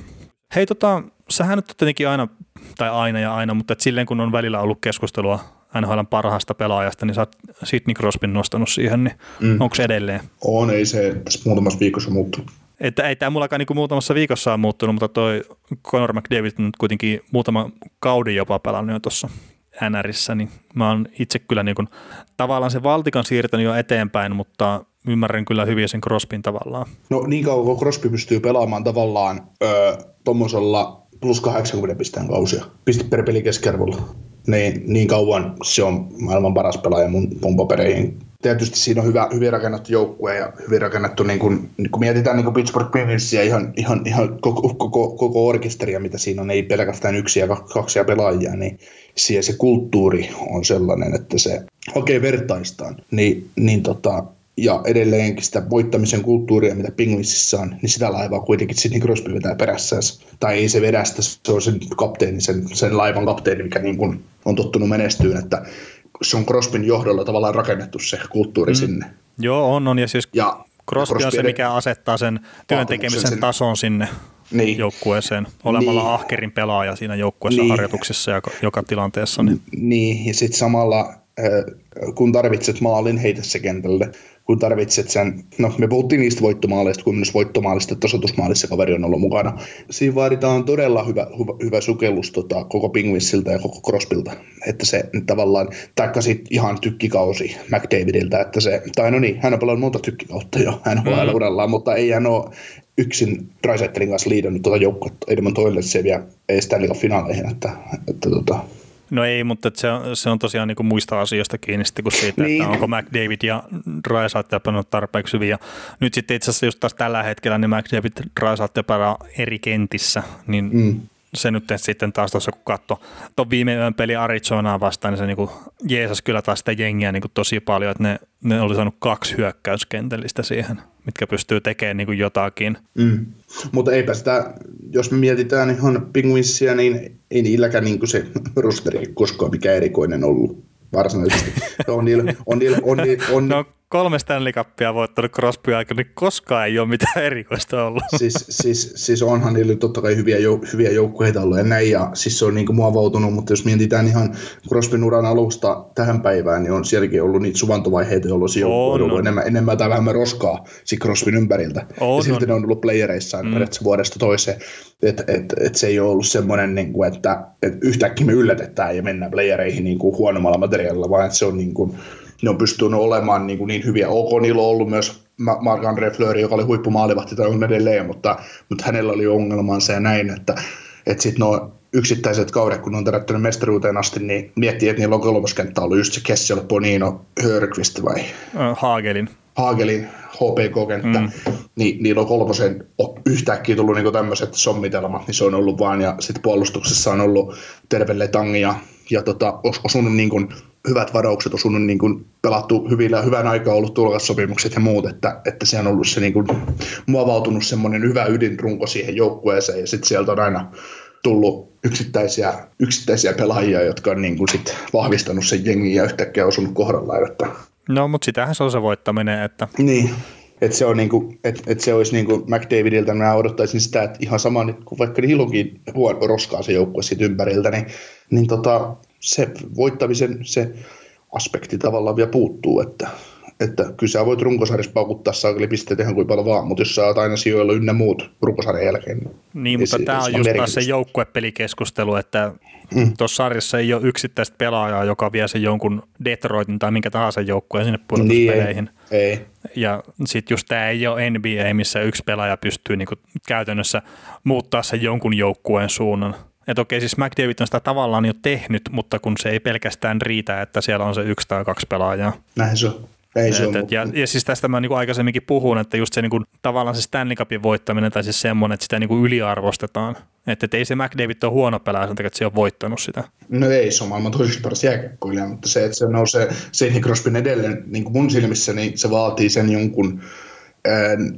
Hei tota, sähän nyt tietenkin aina, tai aina ja aina, mutta et silleen kun on välillä ollut keskustelua NHLn parhaasta pelaajasta, niin sä oot Sidney Crosbyn nostanut siihen, niin mm. onko se edelleen? On, ei se tässä muutamassa viikossa muuttunut. Että ei tämä mullakaan niin muutamassa viikossa on muuttunut, mutta toi Conor McDavid on kuitenkin muutama kauden jopa pelannut jo tuossa NRissä, niin mä oon itse kyllä niin kuin, tavallaan se valtikan siirtänyt jo eteenpäin, mutta ymmärrän kyllä hyvin sen Crospin tavallaan. No niin kauan kun Crosby pystyy pelaamaan tavallaan tuommoisella plus 80 pisteen kausia, piste per peli niin, niin kauan se on maailman paras pelaaja mun, mun papereihin. Tietysti siinä on hyvä, hyvin rakennettu joukkue ja hyvin rakennettu, niin kun, niin kun mietitään niin Pittsburgh Penguinsia ihan, ihan, ihan koko, koko, koko orkesteria, mitä siinä on, ei pelkästään yksi ja kaksi pelaajia, niin siellä se kulttuuri on sellainen, että se oikein vertaistaan, niin, niin tota, ja edelleenkin sitä voittamisen kulttuuria, mitä Penguinsissa on, niin sitä laivaa kuitenkin Sidney Crosby vetää perässä. Tai ei se vedä sitä, se on sen kapteeni, sen, sen laivan kapteeni, mikä niin kuin on tottunut menestyyn, että on Crosbyn johdolla tavallaan rakennettu se kulttuuri mm. sinne. Joo, on, on. Ja siis ja Crosby, Crosby on se, mikä asettaa sen työn tekemisen sen, tason sinne niin. joukkueeseen, olemalla niin. ahkerin pelaaja siinä joukkueessa niin. harjoituksissa ja joka tilanteessa. Niin, niin ja sitten samalla kun tarvitset maalin, heitä se kentälle kun tarvitset sen, no me puhuttiin niistä voittomaaleista, kun myös voittomaalista tasoitusmaalissa kaveri on ollut mukana. Siinä vaaditaan todella hyvä, hyvä, hyvä sukellus tota, koko Pingvissiltä ja koko Crosbilta, että se tavallaan, taikka sitten ihan tykkikausi McDavidiltä, että se, tai no niin, hän on pelannut monta tykkikautta jo hän on mm. mutta ei hän ole yksin Drysettelin kanssa liidannut tuota joukkuetta Edmund Toiletsia vielä Stanley finaaleihin, että, että tota, No ei, mutta se on, se on tosiaan niin kuin muista asioista kiinni sitten kuin siitä, niin. että onko McDavid ja Drysaitel pelannut tarpeeksi hyvin. Ja nyt sitten itse asiassa just taas tällä hetkellä niin McDavid Drysaitel pelaa eri kentissä, niin mm se nyt sitten taas tuossa kun katsoi tuon viime yön peli Arizonaa vastaan, niin se niin kuin jeesas kyllä taas sitä jengiä niin kuin tosi paljon, että ne, ne oli saanut kaksi hyökkäyskentällistä siihen, mitkä pystyy tekemään niin kuin jotakin. Mm. Mutta eipä sitä, jos me mietitään ihan Penguinsia, niin ei niilläkään niin kuin se rosteri koskaan mikä erikoinen ollut varsinaisesti. On niillä, on niillä, on niillä, on, no kolme Stanley Cupia voittanut Crosby aikana, niin koskaan ei ole mitään erikoista ollut. Siis, siis, siis onhan niillä totta kai hyviä, jou, hyviä joukkueita ollut ja näin, ja siis se on niin muovautunut, mutta jos mietitään ihan Crosbyn uran alusta tähän päivään, niin on sielläkin ollut niitä suvantovaiheita, jolloin se joukkue on ollut enemmän, enemmän tai vähemmän roskaa si Crosbyn ympäriltä. On, ja silti on. ne on ollut playereissa mm. vuodesta toiseen. Että et, et se ei ole ollut semmoinen, niin kuin, että et yhtäkkiä me yllätetään ja mennään playereihin niin kuin huonommalla materiaalilla, vaan että se on niin kuin, ne on pystynyt olemaan niin, kuin niin hyviä. OK, niillä on ollut myös Marc-André Fleury, joka oli huippumaalivahti tai on edelleen, mutta, mutta hänellä oli ongelmansa ja näin, että, että sitten nuo yksittäiset kaudet, kun on tärättänyt mestaruuteen asti, niin miettii, että niillä on kolmoskenttä ollut just se Kessel, Bonino, Hörqvist vai? Haagelin. Haagelin HPK-kenttä, mm. niin niillä on kolmosen yhtäkkiä tullut niin tämmöiset sommitelmat, niin se on ollut vaan, ja sitten puolustuksessa on ollut Tervelle Tangi ja, ja tota, osunut niin kuin, hyvät varaukset, osunut niin kuin, pelattu hyvillä, hyvän aikaa ollut tulkassopimukset ja muut, että, että se on ollut se niin kuin, muovautunut semmoinen hyvä ydinrunko siihen joukkueeseen, ja sitten sieltä on aina tullut yksittäisiä, yksittäisiä pelaajia, jotka on niin kuin sit vahvistanut sen jengin ja yhtäkkiä osunut kohdallaan. Että... No, mutta sitähän se on se voittaminen. Että... Niin, että se, on niinku, et, et se olisi niinku McDavidiltä, mä odottaisin sitä, että ihan sama nyt, kun vaikka Hilonkin huono roskaa se joukkue siitä ympäriltä, niin, niin tota, se voittamisen se aspekti tavallaan vielä puuttuu, että että kyllä sä voit runkosarjassa paukuttaa saakeli pisteet ihan kuin paljon vaan, mutta jos sä oot aina sijoilla ynnä muut runkosarjan jälkeen. Niin, niin mutta tämä on just taas se joukkuepelikeskustelu, että mm. tuossa sarjassa ei ole yksittäistä pelaajaa, joka vie sen jonkun Detroitin tai minkä tahansa joukkueen sinne pudotuspeleihin. Niin, ei, ei. Ja sitten just tämä ei ole NBA, missä yksi pelaaja pystyy niinku käytännössä muuttaa sen jonkun joukkueen suunnan. Että okei, siis McDavid on sitä tavallaan jo tehnyt, mutta kun se ei pelkästään riitä, että siellä on se yksi tai kaksi pelaajaa. Näin se on. Ei se et, et, ja, ja siis tästä mä niin aikaisemminkin puhun, että just se niin kuin, tavallaan se Stanley Cupin voittaminen tai siis semmoinen, että sitä niin kuin yliarvostetaan. Että et ei se McDavid ole huono pelaaja sen takia, että se on voittanut sitä. No ei, se on maailman toiseksi paras jääkiekkoilija, mutta se, että se nousee Sidney Crosbyn edelleen, niin kuin mun silmissä, niin se vaatii sen jonkun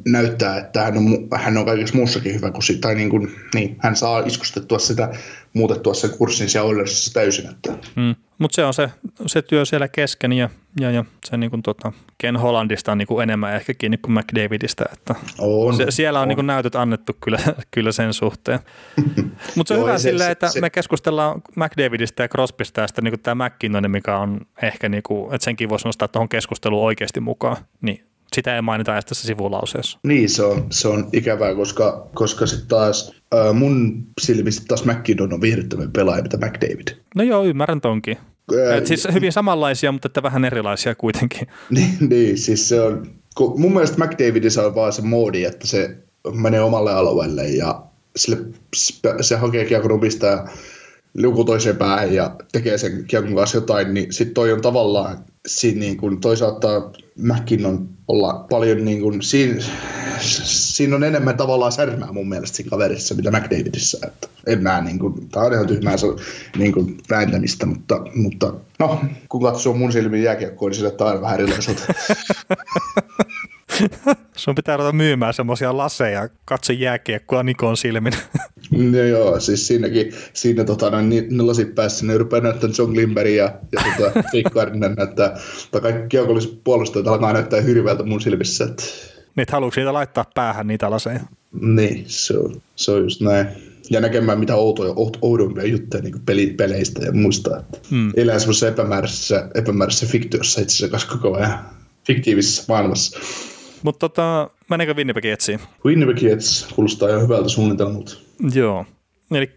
näyttää, että hän on, hän on kaikessa muussakin hyvä, kun, tai niin kuin, niin, hän saa iskustettua sitä, muutettua sen kurssin siellä Oilersissa täysin. Että. Mm. Mutta se on se, se työ siellä kesken ja, ja, ja se niin kuin, tota, Ken Hollandista on niin kuin enemmän ehkä kiinni kuin McDavidistä. Että on, se, siellä on, on. Niin kuin näytöt annettu kyllä, kyllä sen suhteen. Mutta se on Joo, hyvä silleen, että se, me keskustellaan McDavidista ja Crosbysta ja sitten niin tämä McKinnon, mikä on ehkä, niin kuin, että senkin voisi nostaa tuohon keskusteluun oikeasti mukaan, niin sitä ei mainita edes tässä sivulauseessa. Niin, se on, se on ikävää, koska, koska sitten taas äh, mun silmissä taas McKinnon on viihdyttävän pelaaja, mitä McDavid. No joo, ymmärrän tonkin. Äh, Et siis hyvin samanlaisia, mutta että vähän erilaisia kuitenkin. niin, niin, siis se on, kun mun mielestä McDavidissa on vaan se moodi, että se menee omalle alueelle ja sille, se hakee kiekon pistää luku toiseen päähän ja tekee sen kiekon kanssa jotain, niin sitten toi on tavallaan siinä niin kuin toisaalta on olla paljon niin kuin, siinä, siinä on enemmän tavallaan särmää mun mielestä siinä kaverissa, mitä McDavidissä. Että en näe, niin kuin, tämä on ihan tyhmää niin kuin, vääntämistä, mutta, mutta no, kun katsoo mun silmiin jääkiekkoa, niin sillä on vähän erilaiselta. Sun pitää ruveta myymään semmoisia laseja, katso jääkiekkoa Nikon silmin. No joo, siis siinäkin, siinä tota, noin, niin, ne lasit päässä, ne rupeaa näyttämään John Glimberin ja, ja tota, Jake Gardner näyttää, tai kaikki kiekolliset puolustajat alkaa näyttää hirveältä mun silmissä. Että... Niin, haluatko niitä laittaa päähän niitä laseja? Niin, se on, se on just näin. Ja näkemään mitä outoja, oudompia juttuja niin peli, peleistä ja muista. Että mm. Elää semmoisessa epämääräisessä, epämääräisessä fiktiossa itse asiassa koko ajan fiktiivisessä maailmassa. Mutta tota, meneekö Winnipeg Jetsiin? Winnipeg Jets kuulostaa jo hyvältä suunnitelmalta. Joo. Eli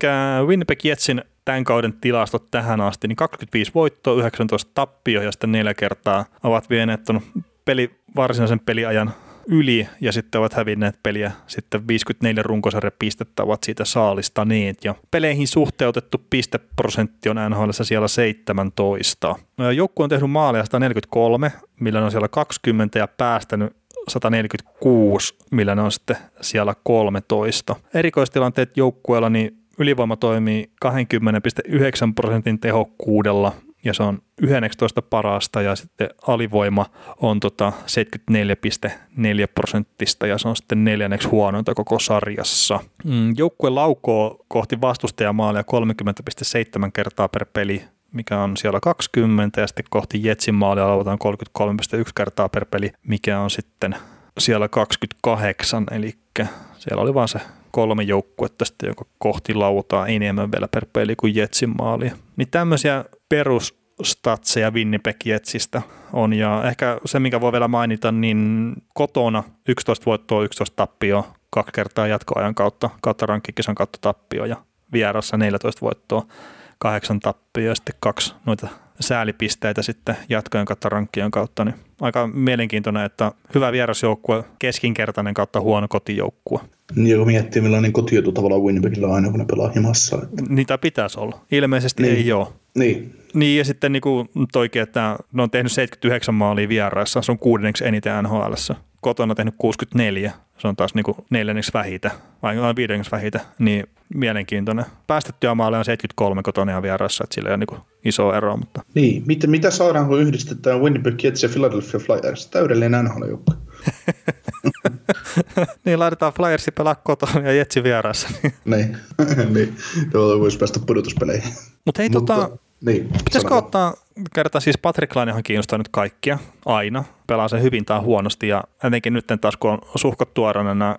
Winnipeg Jetsin tämän kauden tilastot tähän asti, niin 25 voittoa, 19 tappio ja sitten neljä kertaa ovat vieneet tuon peli, varsinaisen peliajan yli ja sitten ovat hävinneet peliä. Sitten 54 runkosarjapistettä ovat siitä saalistaneet ja peleihin suhteutettu pisteprosentti on NHL siellä 17. Joukku on tehnyt maaleja 143, millä on siellä 20 ja päästänyt 146, millä ne on sitten siellä 13. Erikoistilanteet joukkueella, niin ylivoima toimii 20,9 prosentin tehokkuudella ja se on 19 parasta ja sitten alivoima on tota 74,4 prosenttista ja se on sitten neljänneksi huonointa koko sarjassa. Mm, joukkue laukoo kohti vastustajamaalia 30,7 kertaa per peli mikä on siellä 20, ja sitten kohti Jetsin maalia lauataan 33,1 kertaa per peli, mikä on sitten siellä 28, eli siellä oli vaan se kolme joukkuetta sitten, joka kohti lautaa enemmän vielä per peli kuin Jetsin maalia. Niin tämmöisiä perusstatseja Winnipeg Jetsistä on, ja ehkä se, mikä voi vielä mainita, niin kotona 11 voittoa, 11 tappio, kaksi kertaa jatkoajan kautta, kautta rankkikisan kautta tappio, ja vierassa 14 voittoa, kahdeksan tappia ja sitten kaksi noita säälipisteitä sitten jatkojen kautta rankkien kautta, niin aika mielenkiintoinen, että hyvä vierasjoukkue, keskinkertainen kautta huono kotijoukkue. Niin, kun miettii, millainen kotijoutu tavallaan Winnipegillä on aina, kun ne pelaa himassa. Että... Niitä pitäisi olla. Ilmeisesti niin. ei ole. Niin, Niin ja sitten niin kuin toikin, että ne on tehnyt 79 maalia vieraissa, se on kuudenneksi eniten NHL. Kotona tehnyt 64, se on taas niin kuin neljänneksi vähitä, vai viidenneksi vähitä, niin mielenkiintoinen. Päästettyä maaleja on 73 kotona ja vieraissa, että sillä ei ole niin iso ero. Mutta... Niin, mitä, mitä saadaan, kun yhdistetään Winnipeg Jets ja Philadelphia Flyers? Täydellinen nhl niin, laitetaan Flyersi pelaa kotona ja Jetsi vieressä. niin, niin. Tuolla voisi päästä pudotuspeleihin. Mut hei, Mutta hei, tota, niin, pitäisikö ottaa kerta siis Patrick Lainehan kiinnostaa nyt kaikkia aina, pelaa se hyvin tai huonosti ja jotenkin nyt taas kun on suhkot tuorana nämä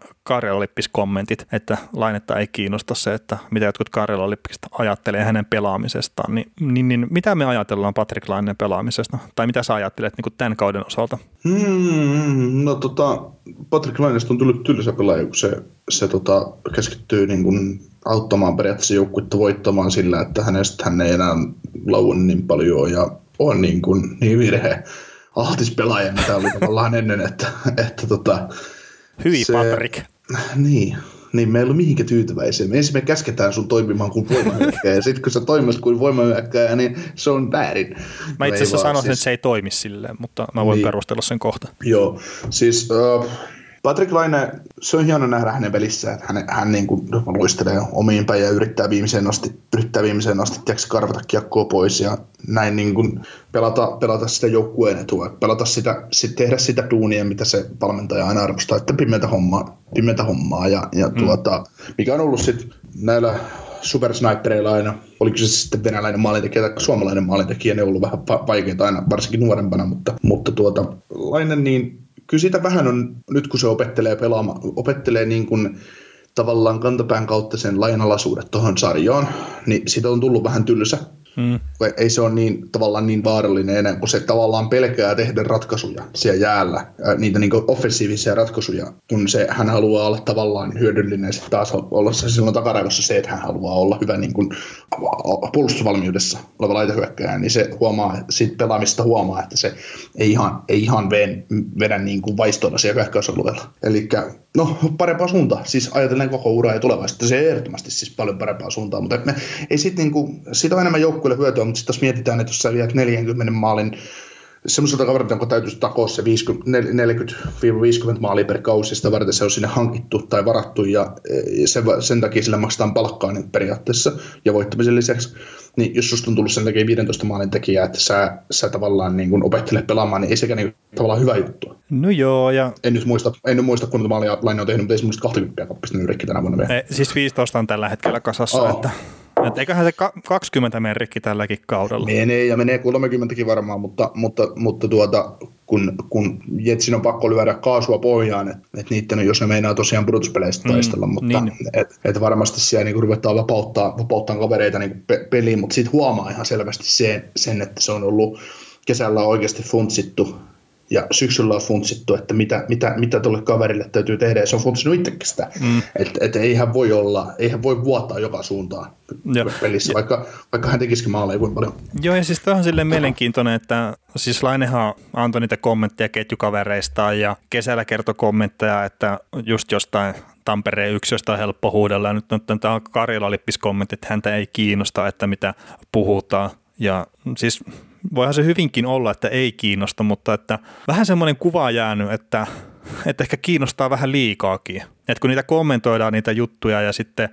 kommentit, että Lainetta ei kiinnosta se, että mitä jotkut Karjala ajattelee hänen pelaamisestaan, niin, niin, niin, mitä me ajatellaan Patrick Laineen pelaamisesta? Tai mitä sä ajattelet niin tämän kauden osalta? Hmm, no tota, Patrick Laineesta on tullut tylsä pelaaja, kun se, se tota, keskittyy niin kuin auttamaan periaatteessa joukkuetta voittamaan sillä, että hänestä hän ei enää lauan niin paljon ja on niin, kuin, niin virhe altis pelaaja, mitä oli tavallaan ennen, että, että tota, Hyi se, Patrick. Niin, niin me ei ollut mihinkä tyytyväisiä. Me ensin me käsketään sun toimimaan kuin voimayökkäjä, ja sitten kun sä toimit kuin voimayökkäjä, niin se on väärin. Mä itse asiassa sanoisin, siis... että se ei toimi silleen, mutta mä voin niin. perustella sen kohta. Joo, siis uh, Patrick Laine, se on hieno nähdä hänen pelissä, että hän, hän niin kuin luistelee omiin päin ja yrittää viimeiseen asti, yrittää viimeiseen asti tiiäks, karvata kiekkoa pois ja näin niin kuin pelata, pelata sitä joukkueen etua, pelata sitä, sit tehdä sitä duunia, mitä se valmentaja aina arvostaa, että pimeätä hommaa, pimeätä hommaa ja, ja mm. tuota, mikä on ollut sitten näillä supersnipereilla aina, oliko se sitten venäläinen maalintekijä tai suomalainen maalintekijä, ne on ollut vähän vaikeita aina, varsinkin nuorempana, mutta, mutta tuota, Lainen niin kyllä sitä vähän on, nyt kun se opettelee pelaamaan, opettelee niin kuin tavallaan kantapään kautta sen lainalaisuudet tuohon sarjaan, niin siitä on tullut vähän tylsä. Hmm. Ei se ole niin, tavallaan niin vaarallinen enää, kun se tavallaan pelkää tehdä ratkaisuja siellä jäällä, niitä niin offensiivisia ratkaisuja, kun se, hän haluaa olla tavallaan hyödyllinen, sitten taas olla se silloin takaraivossa se, että hän haluaa olla hyvä niin kuin puolustusvalmiudessa oleva laitahyökkäjä, niin se huomaa, siitä pelaamista huomaa, että se ei ihan, ei ihan ven, vedä niin kuin vaistoilla siellä hyökkäysalueella. Eli no, parempaa suuntaa, siis ajatellen koko uraa ja tulevaisuutta, se ehdottomasti siis paljon parempaa suuntaa, mutta me, ei sit niin kuin, siitä on enemmän joukkueelle hyötyä, mutta sitten jos mietitään, että jos sä viet 40 maalin semmoiselta kaverilta, jonka täytyisi takoa se 40-50 maalia per kausi, sitä varten se on sinne hankittu tai varattu ja sen, sen takia sille maksetaan palkkaa niin periaatteessa ja voittamisen lisäksi. Niin jos susta on tullut sen takia 15 maalin tekijä, että sä, sä tavallaan niin kun opettelet pelaamaan, niin ei sekään niin, tavallaan hyvä juttu. No joo. Ja... En nyt muista, en nyt muista kuinka maalia Laine on tehnyt, mutta ei se muista 20 kappista rikki tänä vuonna vielä. Ei, siis 15 on tällä hetkellä kasassa, oh. että et eiköhän se 20 merkki tälläkin kaudella. Menee ja menee 30kin varmaan, mutta, mutta, mutta tuota, kun, kun Jetsin on pakko lyödä kaasua pohjaan, että et niiden, jos ne meinaa tosiaan pudotuspeleistä mm, taistella, mm, mutta niin. et, et varmasti siellä niin ruvetaan vapauttaa, vapauttaa kavereita niin pe- peliin, mutta siitä huomaa ihan selvästi sen, sen, että se on ollut kesällä oikeasti funtsittu ja syksyllä on funtsittu, että mitä, mitä, mitä tuolle kaverille täytyy tehdä, ja se on funtsinut itsekin sitä. Mm. Että et eihän voi olla, eihän voi vuottaa joka suuntaan ja. pelissä, vaikka, vaikka hän tekisikin maaleja kuin paljon. Joo, ja siis on silleen mielenkiintoinen, että siis Lainehan antoi niitä kommentteja ketjukavereistaan, ja kesällä kertoi kommentteja, että just jostain Tampereen yksi, josta on helppo huudella, ja nyt, nyt tämä Karjala Lippis kommentti, että häntä ei kiinnosta, että mitä puhutaan, ja siis voihan se hyvinkin olla, että ei kiinnosta, mutta että vähän semmoinen kuva jäänyt, että, että ehkä kiinnostaa vähän liikaakin. Että kun niitä kommentoidaan niitä juttuja ja sitten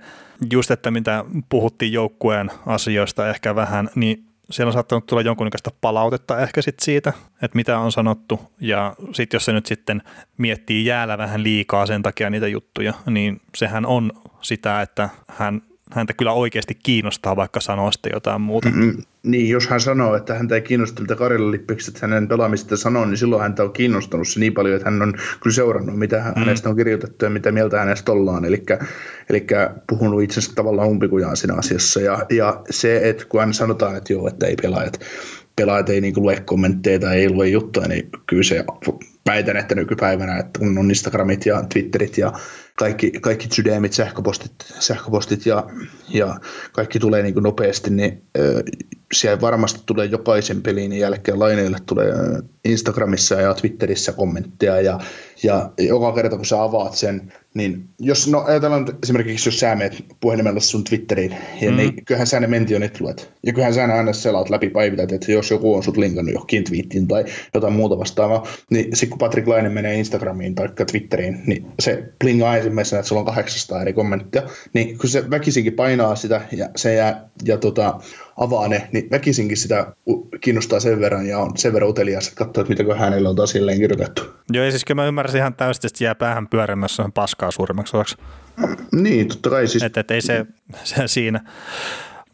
just, että mitä puhuttiin joukkueen asioista ehkä vähän, niin siellä on saattanut tulla jonkunnäköistä palautetta ehkä sit siitä, että mitä on sanottu. Ja sitten jos se nyt sitten miettii jäällä vähän liikaa sen takia niitä juttuja, niin sehän on sitä, että hän häntä kyllä oikeasti kiinnostaa, vaikka sanoo sitten jotain muuta. Mm-hmm. Niin, jos hän sanoo, että häntä ei kiinnosta, mitä Karilla Lippikset hänen pelaamista sanoo, niin silloin häntä on kiinnostanut se niin paljon, että hän on kyllä seurannut, mitä mm. hänestä on kirjoitettu ja mitä mieltä hänestä ollaan. Eli, puhunut asiassa tavallaan umpikujaan siinä asiassa. Ja, ja se, että kun hän sanotaan, että joo, että ei pelaajat, pelaajat ei niin lue kommentteja tai ei lue juttuja, niin kyllä se väitän, että nykypäivänä, että kun on Instagramit ja Twitterit ja kaikki, kaikki sydämit, sähköpostit, sähköpostit ja, ja kaikki tulee niin kuin nopeasti, niin siellä varmasti tulee jokaisen pelin jälkeen laineille tulee Instagramissa ja Twitterissä kommentteja ja, ja joka kerta kun sä avaat sen, niin jos, no ajatellaan esimerkiksi, jos sä meet puhelimella sun Twitteriin, ja mm. niin kyllähän sä ne mentionit luet, ja kyllähän sä aina selaat läpi päivität, että jos joku on sut linkannut johonkin tweettiin tai jotain muuta vastaavaa, niin sitten kun Patrick Laine menee Instagramiin tai Twitteriin, niin se plingaa ensimmäisenä, että sulla on 800 eri kommenttia, niin kun se väkisinkin painaa sitä ja se jää, ja tota, avaa ne, niin väkisinkin sitä kiinnostaa sen verran ja on sen verran utelias, että katsoo, että mitäkö hänellä on taas silleen kirjoitettu. Joo, ja siis kyllä mä ymmärsin ihan täysin, että jää päähän pyörimässä on paskaa suuremmaksi osaksi. Niin, totta kai siis. Että et ei se, se siinä.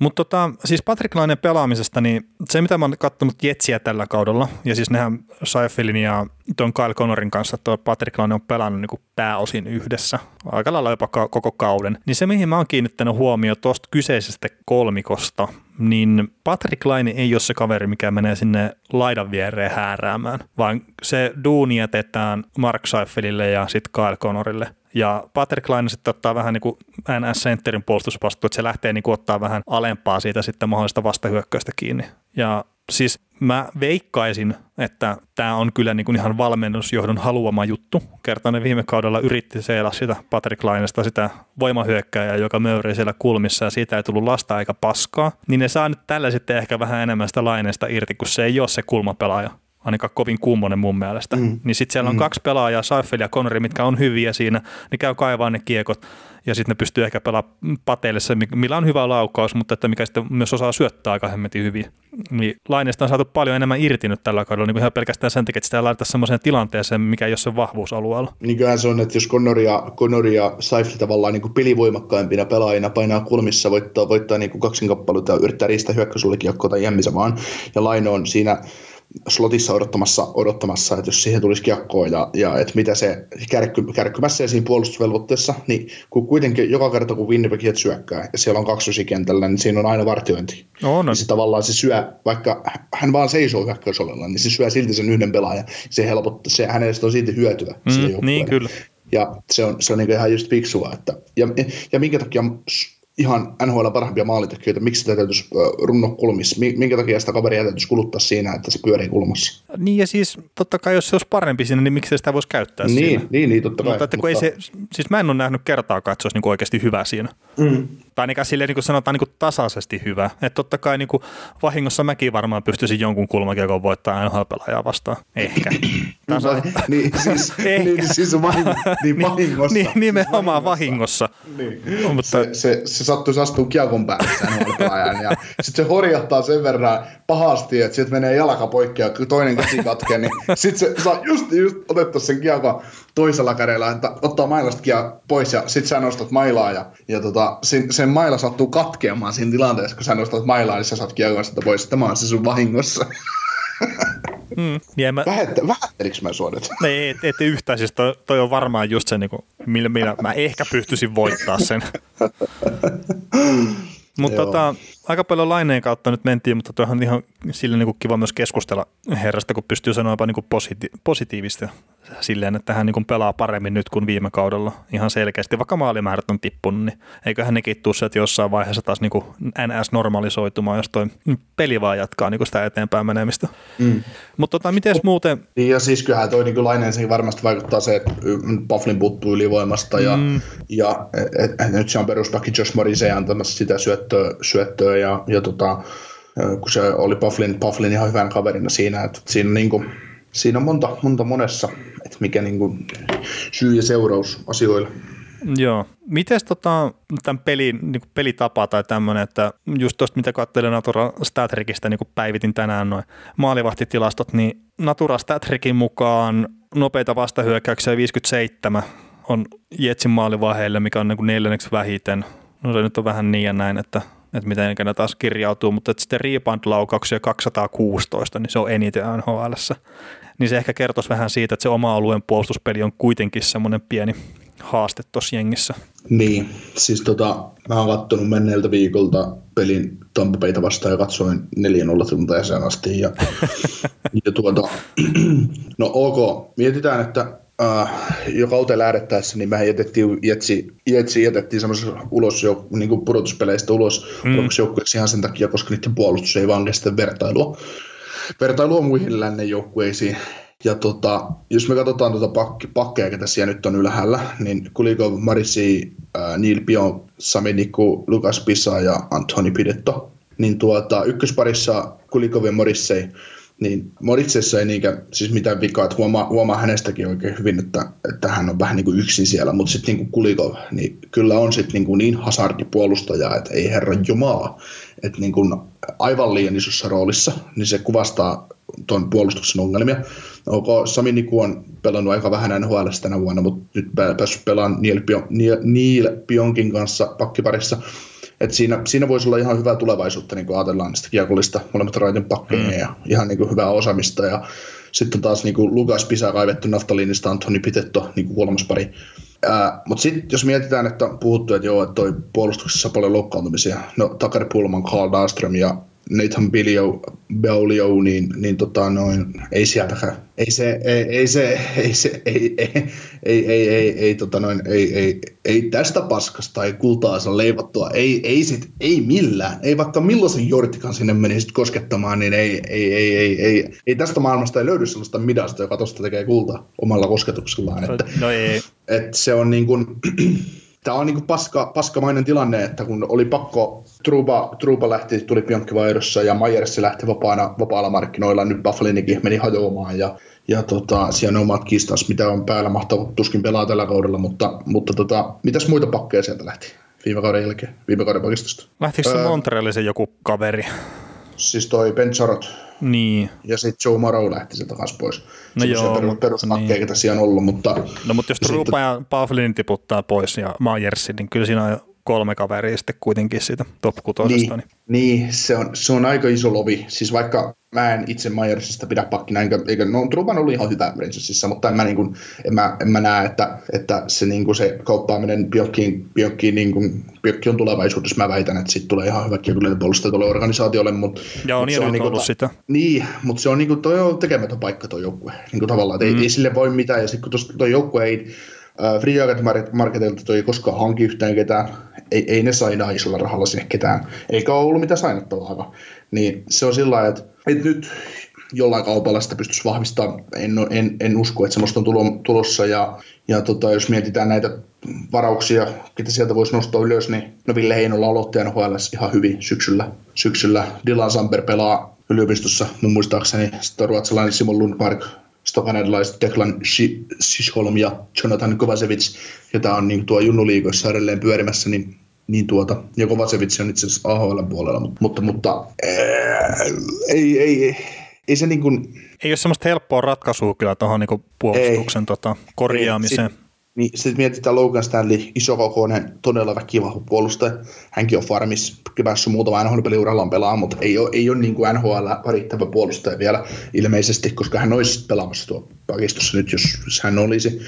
Mutta tota, siis Patrick Lainen pelaamisesta, niin se mitä mä oon katsonut Jetsiä tällä kaudella, ja siis nehän Seifelin ja tuon Kyle Connorin kanssa tuo Patrick Laine on pelannut niin pääosin yhdessä, aika lailla jopa koko kauden, niin se mihin mä oon kiinnittänyt huomioon tuosta kyseisestä kolmikosta, niin Patrick Laine ei ole se kaveri, mikä menee sinne laidan viereen hääräämään, vaan se duuni jätetään Mark Seifelille ja sitten Kyle Connorille – ja Patrick Laine sitten ottaa vähän niin kuin NS-sentterin puolustusvastuu, että se lähtee niin kuin ottaa vähän alempaa siitä sitten mahdollista vastahyökkäystä kiinni. Ja siis mä veikkaisin, että tämä on kyllä niin kuin ihan valmennusjohdon haluama juttu. Kertainen viime kaudella yritti seellä sitä Patrick Lainesta sitä voimahyökkääjää, joka möyrii siellä kulmissa ja siitä ei tullut lasta aika paskaa. Niin ne saa nyt tällä sitten ehkä vähän enemmän sitä Laineesta irti, kun se ei ole se kulmapelaaja ainakaan kovin kummonen mun mielestä. Mm. Niin sitten siellä on mm. kaksi pelaajaa, Seifel ja Connery, mitkä on hyviä siinä, ne käy kaivaa ne kiekot ja sitten ne pystyy ehkä pelaamaan pateille se, millä on hyvä laukaus, mutta että mikä sitten myös osaa syöttää aika hemmetin hyvin. Niin Laineesta on saatu paljon enemmän irti nyt tällä kaudella, niin ihan pelkästään sen takia, että sitä laittaa semmoiseen tilanteeseen, mikä ei ole sen vahvuusalueella. Niin kyllähän se on, että jos Connor ja, Connor ja Seifel tavallaan niin kuin pelivoimakkaimpina pelaajina painaa kulmissa, voittaa, voittaa niin kuin kaksinkappaleita ja yrittää riistää hyökkäysulle kiekkoa tai jämmissä vaan, ja Laine on siinä slotissa odottamassa, odottamassa, että jos siihen tulisi kiekkoa ja, ja että mitä se kärkky, kärkkymässä ja siinä puolustusvelvoitteessa, niin kun kuitenkin joka kerta kun Winnipeg syökkää ja siellä on kaksosikentällä, niin siinä on aina vartiointi. No, no. Niin se tavallaan se syö, vaikka hän vaan seisoo hyökkäysolella, niin se syö silti sen yhden pelaajan. Se helpottaa, se hänestä on silti hyötyä. Mm, niin kyllä. Ja se on, se on niin ihan just fiksua. Että, ja, ja minkä takia ihan NHL parhaimpia maalitekijöitä, miksi sitä täytyisi runno kulmissa, minkä takia sitä kaveria täytyisi kuluttaa siinä, että se pyörii kulmassa. Niin ja siis totta kai jos se olisi parempi siinä, niin miksi sitä voisi käyttää niin, siinä? Niin, niin totta kai. Mutta, että kun mutta... ei se, siis mä en ole nähnyt kertaakaan, että se olisi niin oikeasti hyvä siinä. Mm tai ainakaan silleen niin kuin sanotaan niin kuin tasaisesti hyvä. Että totta kai niin kuin vahingossa mäkin varmaan pystyisin jonkun kulmakiekon voittaa NHL-pelaajaa vastaan. Ehkä. Tasa... niin, siis, Ehkä. niin, siis vahingo, niin, niin vahingossa. niin, nimenomaan vahingossa. Niin. No, mutta... se, se, se sattuisi astua kiekon päälle NHL-pelaajan ja sitten se horjahtaa sen verran pahasti, että sieltä menee jalka poikki ja toinen käsi katkee, niin sitten se saa just, just otettu sen kiekon toisella kädellä, että ottaa mailasta pois ja sit sä nostat mailaa ja, ja tota, sen, sen maila sattuu katkeamaan siinä tilanteessa, kun sä nostat mailaa, niin sä saat kiekkoa pois. Tämä on se sun vahingossa. Mm, niin mä... Vähät, vähättelikö mä sua nyt? Ei, et, et yhtään. Siis toi, toi, on varmaan just se, niin kuin, millä, millä mä ehkä pystyisin voittaa sen. Mutta tota, aika paljon laineen kautta nyt mentiin, mutta tuohan on ihan sille niin kuin kiva myös keskustella herrasta, kun pystyy sanoa jopa niin kuin positi- positiivista silleen, että hän niin pelaa paremmin nyt kuin viime kaudella ihan selkeästi, vaikka maalimäärät on tippunut, niin eiköhän nekin tuu että jossain vaiheessa taas niin kuin NS normalisoitumaan, jos toi peli vaan jatkaa niin kuin sitä eteenpäin menemistä. Mm. Mutta tota, miten muuten... Niin ja siis kyllähän toi niin laineen varmasti vaikuttaa se, että Bufflin puuttuu ylivoimasta ja, mm. ja et, et, nyt se on peruspakki Josh Morrissey antamassa sitä syöttöä, syöttöä ja, ja tota, kun se oli Bufflin, Bufflin ihan hyvän kaverina siinä, että siinä, niin kuin, siinä on monta, monta monessa, että mikä niin kuin, syy ja seuraus asioilla. Joo. Miten tota, tämän pelin, niin pelitapa tai tämmöinen, että just tuosta mitä katselin Natura Statrikista, niin päivitin tänään noin maalivahtitilastot, niin Natura Statrikin mukaan nopeita vastahyökkäyksiä 57 on Jetsin maalivaiheille, mikä on niin kuin neljänneksi vähiten. No se nyt on vähän niin ja näin, että että miten ne taas kirjautuu, mutta että sitten rebound-laukauksia 216, niin se on eniten nhl Niin se ehkä kertoisi vähän siitä, että se oma alueen puolustuspeli on kuitenkin semmoinen pieni haaste tuossa jengissä. Niin, siis tota, mä oon kattonut menneeltä viikolta pelin Tampa Bayta vastaan ja katsoin 4-0 tunteeseen asti. Ja, ja tuota, no ok, mietitään, että uh, jo kauteen lähdettäessä, niin mehän jätettiin, Jetsi, Jetsi jätettiin semmoisen ulos jo, niin kuin pudotuspeleistä ulos mm. ihan sen takia, koska niiden puolustus ei vaan kestä vertailua. Vertailua muihin lännen joukkueisiin. Ja tota, jos me katsotaan tuota pakki, pakkeja, ketä siellä nyt on ylhäällä, niin Kulikov, Marisi, äh, Neil Pion, Sami Nikku, Lukas Pisa ja Antoni Pidetto. Niin tuota, ykkösparissa Kulikov ja Morissei niin Moritsessa ei niinkään siis mitään vikaa, että huomaa, huomaa hänestäkin oikein hyvin, että, että hän on vähän niin kuin yksin siellä, mutta sitten niin Kulikov, niin kyllä on sitten niin, kuin niin hasardipuolustaja, että ei herra jumala, että niin kuin aivan liian isossa roolissa, niin se kuvastaa tuon puolustuksen ongelmia. OK, Sami Niku on pelannut aika vähän NHL tänä vuonna, mutta nyt päässyt pelaamaan Neil, Pion, Neil, Neil Pionkin kanssa pakkiparissa, et siinä, siinä voisi olla ihan hyvää tulevaisuutta, niin kun ajatellaan sitä kiekollista molemmat raitin pakkeja mm. ja ihan niin kuin hyvää osaamista. Ja sitten taas niin kuin Lukas Pisa kaivettu naftaliinista, Antoni Pitetto niin kuin kolmas pari. Mutta sitten jos mietitään, että puhuttu, että joo, että toi puolustuksessa on paljon loukkaantumisia. No Takari Pullman, Carl Dahlström ja Nathan Bilio, Beaulio, niin, niin tota noin, ei sieltäkään, ei se, ei, ei se, ei se, ei, ei, ei, ei, ei, ei, tota noin, ei, ei, ei tästä paskasta ei kultaa saa leivottua, ei, ei sit, ei millään, ei vaikka millaisen jortikan sinne menisit koskettamaan, niin ei, ei, ei, ei, ei, ei tästä maailmasta ei löydy sellaista midasta, joka tosta tekee kultaa omalla kosketuksellaan, että, no ei. että se on niin kuin, tämä on niin paska, paskamainen tilanne, että kun oli pakko, Truba, Truba lähti, tuli Pionkkivaihdossa ja Majersi lähti vapaana, vapaalla markkinoilla, nyt Buffalinikin meni hajoamaan ja, ja tota, siellä on omat kistas, mitä on päällä, mahtaa tuskin pelaa tällä kaudella, mutta, mutta tota, mitäs muita pakkeja sieltä lähti viime kauden jälkeen, viime kauden pakistosta? Lähtikö se öö, Montrealisen joku kaveri? Siis toi Ben Charot. Niin. Ja sitten Joe Morrow lähti sieltä kanssa pois. No joo, perus, peruspakkeja, niin. on ollut, mutta... No mutta jos Trupa ja Pavlin tiputtaa pois ja Majersi, niin kyllä siinä on kolme kaveria sitten kuitenkin siitä top kutosesta. Niin, niin. niin se, on, se on aika iso lovi. Siis vaikka mä en itse Mayersista pidä pakkina, enkä, eikä, no Truban oli ihan hyvä Rangersissa, mutta en mä, niin kuin, en mä, en mä näe, että, että se, niin kuin se kauppaaminen Piokkiin, Piokkiin, niin kuin, Piokki on tulevaisuudessa, mä väitän, että siitä tulee ihan hyvä kiekollinen puolustaja tuolle organisaatiolle, mutta, Joo, mutta niin se on niin kuin, sitä. Niin, mutta se on, niin kuin, toi on tekemätön paikka tuo joukkue, niin kuin tavallaan, että mm. ei, ei, sille voi mitään, ja sitten kun tuo joukkue ei, Uh, Free Agent Marketilta toi ei koskaan hanki yhtään ketään, ei, ei ne sainaa isolla rahalla sinne ketään, eikä ole ollut mitään sainattavaa. Niin se on sillä että, että nyt jollain kaupalla sitä pystyisi vahvistamaan. En, en, en usko, että semmoista on tulossa. Ja, ja tota, jos mietitään näitä varauksia, ketä sieltä voisi nostaa ylös, niin no Ville Heinola aloitti NHL ihan hyvin syksyllä. Syksyllä Dylan Samper pelaa yliopistossa, mun muistaakseni. Sitten ruotsalainen Simon Lundmark sitten kanadalaiset Declan Sisholm ja Jonathan Kovacevic, jota on niin tuo junnuliikoissa edelleen pyörimässä, niin niin tuota, ja Kovacevic on itse asiassa AHL puolella, mutta, mutta, mutta ää, ei, ei, ei, ei se niin kuin... Ei ole semmoista helppoa ratkaisua kyllä tuohon niin puolustuksen tota, korjaamiseen. Ei, niin sitten mietitään Logan Stanley, isokokoinen, todella väkiva puolustaja. Hänkin on farmis, päässyt muutama NHL-peliuralla pelaa, mutta ei ole, ei ole niin kuin NHL parittava puolustaja vielä ilmeisesti, koska hän olisi pelaamassa tuo pakistossa nyt, jos hän olisi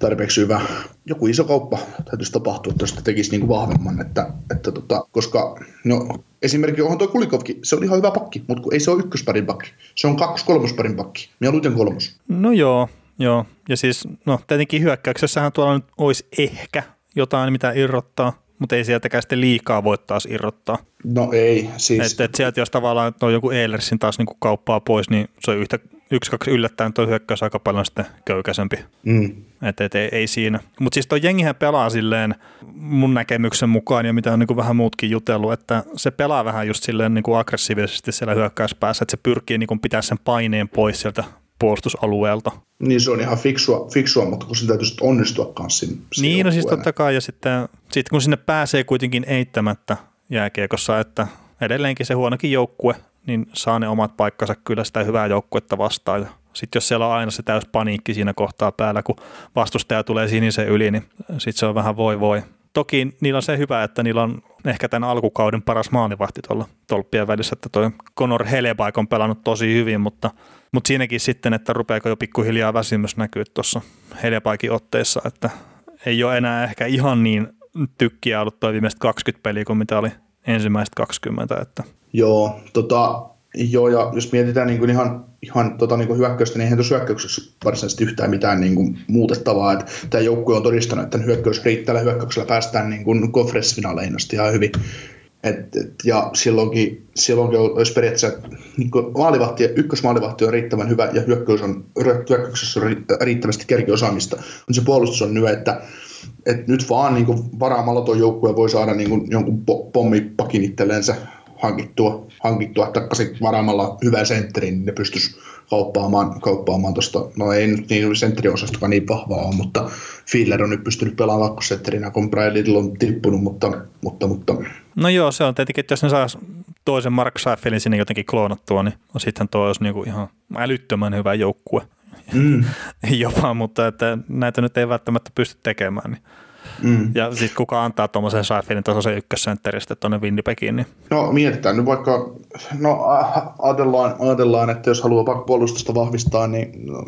tarpeeksi hyvä. Joku iso kauppa täytyisi tapahtua, että sitä tekisi niin kuin vahvemman, että, että tota, koska no, esimerkiksi onhan tuo Kulikovki, se on ihan hyvä pakki, mutta ei se ole ykkösparin pakki, se on kaksi kolmosparin pakki, mieluiten kolmos. No joo, Joo, ja siis no tietenkin hyökkäyksessähän tuolla nyt olisi ehkä jotain, mitä irrottaa, mutta ei sieltäkään sitten liikaa voi taas irrottaa. No ei, siis... Että et sieltä jos tavallaan on joku Eilersin taas niinku kauppaa pois, niin se on yhtä, yksi, kaksi yllättäen tuo hyökkäys aika paljon sitten köykäisempi. Mm. Että et, ei, ei siinä. Mutta siis tuo jengihän pelaa silleen mun näkemyksen mukaan ja mitä on niinku vähän muutkin jutellut, että se pelaa vähän just silleen niinku aggressiivisesti siellä hyökkäyspäässä, että se pyrkii niinku pitää sen paineen pois sieltä puolustusalueelta. Niin se on ihan fiksua, fiksua mutta kun se täytyy sitten onnistua kanssa siinä, Niin, no siis totta kai, ja sitten, sitten kun sinne pääsee kuitenkin eittämättä jääkiekossa, että edelleenkin se huonokin joukkue, niin saa ne omat paikkansa kyllä sitä hyvää joukkuetta vastaan. Sitten jos siellä on aina se täys paniikki siinä kohtaa päällä, kun vastustaja tulee sinisen yli, niin sitten se on vähän voi voi. Toki niillä on se hyvä, että niillä on ehkä tämän alkukauden paras maalivahti tuolla tolppien välissä, että toi Conor Helebaik on pelannut tosi hyvin, mutta mutta siinäkin sitten, että rupeako jo pikkuhiljaa väsymys näkyy tuossa Helepaikin otteessa, että ei ole enää ehkä ihan niin tykkiä ollut tuo viimeiset 20 peliä kuin mitä oli ensimmäiset 20. Että. Joo, tota, Joo, ja jos mietitään niin kuin ihan, ihan tota niin kuin hyökkäystä, niin eihän tuossa hyökkäyksessä varsinaisesti yhtään mitään niin kuin muutettavaa. Että tämä joukkue on todistanut, että hyökkäys riittävällä hyökkäyksellä päästään niin kuin conference-finaaleihin asti ihan hyvin. Et, et, ja silloinkin, silloinkin olisi periaatteessa niin maalivahti, ykkösmaalivahti on riittävän hyvä ja hyökkäys on, hyökkäyksessä on riittävästi kerkiosaamista. Mutta se puolustus on nyt, että, että nyt vaan niin varaamalla tuo joukkue voi saada niin kuin, jonkun pommipakin itsellensä hankittua, hankittua takaisin varaamalla hyvän sentterin, niin ne pystyisi kauppaamaan, kauppaamaan tuosta, no ei nyt niin sentteriosastokaan niin vahvaa ole, mutta Filler on nyt pystynyt pelaamaan kakkosentterinä, kun Brian Little on tippunut, mutta, mutta, mutta No joo, se on tietenkin, että jos ne saisi toisen Mark Seifelin sinne jotenkin kloonattua, niin sitten tuo olisi niinku ihan älyttömän hyvä joukkue. Mm. Jopa, mutta että näitä nyt ei välttämättä pysty tekemään. Niin Mm. Ja sitten kuka antaa tuommoisen Seifelin tasoisen ykkössentteristä tuonne Winnipegiin? Niin. No mietitään nyt vaikka, no ajatellaan, ajatellaan että jos haluaa puolustusta vahvistaa, niin no,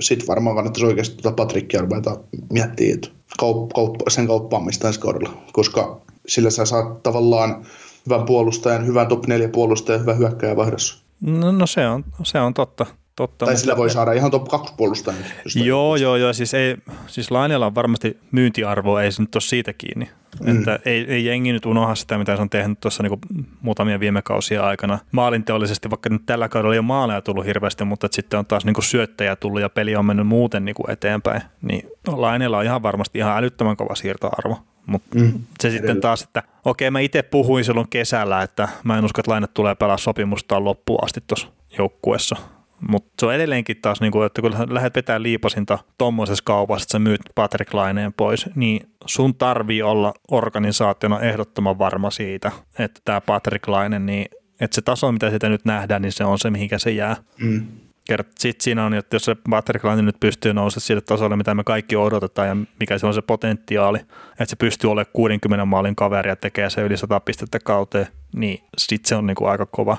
sitten varmaan kannattaisi oikeasti tuota Patrickia ruveta miettiä, että kaup, kaup, sen kauppaamista ensi kaudella, koska sillä sä saat tavallaan hyvän puolustajan, hyvän top 4 puolustajan, hyvän hyökkäjän vaihdossa. No, no se, on, se on totta. Totta, tai sillä voi saada ihan top 2 puolustajan. Joo, joo, joo. Siis, ei, siis Lainilla on varmasti myyntiarvo, ei se nyt ole siitä kiinni. Mm. Että ei, ei jengi nyt unohda sitä, mitä se on tehnyt tuossa niinku muutamia viime kausia aikana. Maalinteollisesti, vaikka nyt tällä kaudella ei ole maaleja tullut hirveästi, mutta sitten on taas niinku syöttäjä tullut ja peli on mennyt muuten niinku eteenpäin. Niin Lainilla on ihan varmasti ihan älyttömän kova siirtoarvo. Mutta mm. se sitten taas, että okei mä itse puhuin silloin kesällä, että mä en usko, että Laine tulee pelaa sopimustaan loppuun asti tuossa joukkueessa. Mutta se on edelleenkin taas, niin kuin, että kun lähdet vetämään liipasinta tuommoisessa kaupassa, että sä myyt Patrick Laineen pois, niin sun tarvii olla organisaationa ehdottoman varma siitä, että tämä Patrick Laine, niin että se taso, mitä sitä nyt nähdään, niin se on se, mihinkä se jää. Mm. Sitten siinä on, että jos se Patrick Laine nyt pystyy nousemaan sille tasolle, mitä me kaikki odotetaan ja mikä se on se potentiaali, että se pystyy olemaan 60 maalin kaveri ja tekee se yli 100 pistettä kauteen, niin sitten se on niin kuin aika kova,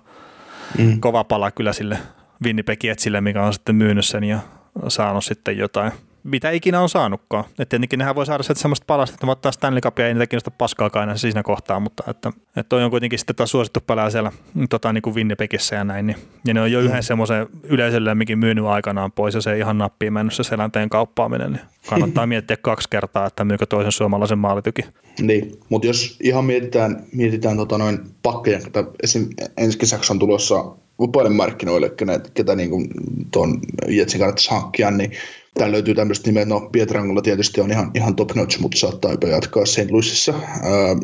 mm. kova pala kyllä sille Winnipeg Jetsille, mikä on sitten myynyt sen ja saanut sitten jotain, mitä ikinä on saanutkaan. Että tietenkin nehän voi saada sieltä semmoista palasta, että ottaa Stanley Cupia, ei niitä kiinnosta paskaakaan enää siinä kohtaa, mutta että, että toi on kuitenkin sitten taas suosittu pelaa siellä tota, niin kuin Winnipegissä ja näin. Niin, ja ne on jo yhden semmoisen yleisölle, mikä myynyt aikanaan pois ja se ihan nappiin mennyt se selänteen kauppaaminen. Niin kannattaa miettiä kaksi kertaa, että myykö toisen suomalaisen maalityki. Niin, mutta jos ihan mietitään, mietitään tota noin pakkeja, että esim. ensi kesäksi on tulossa vapaille markkinoille, ketä, ketä niin kuin tuon Jetsin kannattaisi hankkia, niin täällä löytyy tämmöistä nimeä, no Pietrangolla tietysti on ihan, ihan top notch, mutta saattaa jopa jatkaa St. Louisissa. Ähm,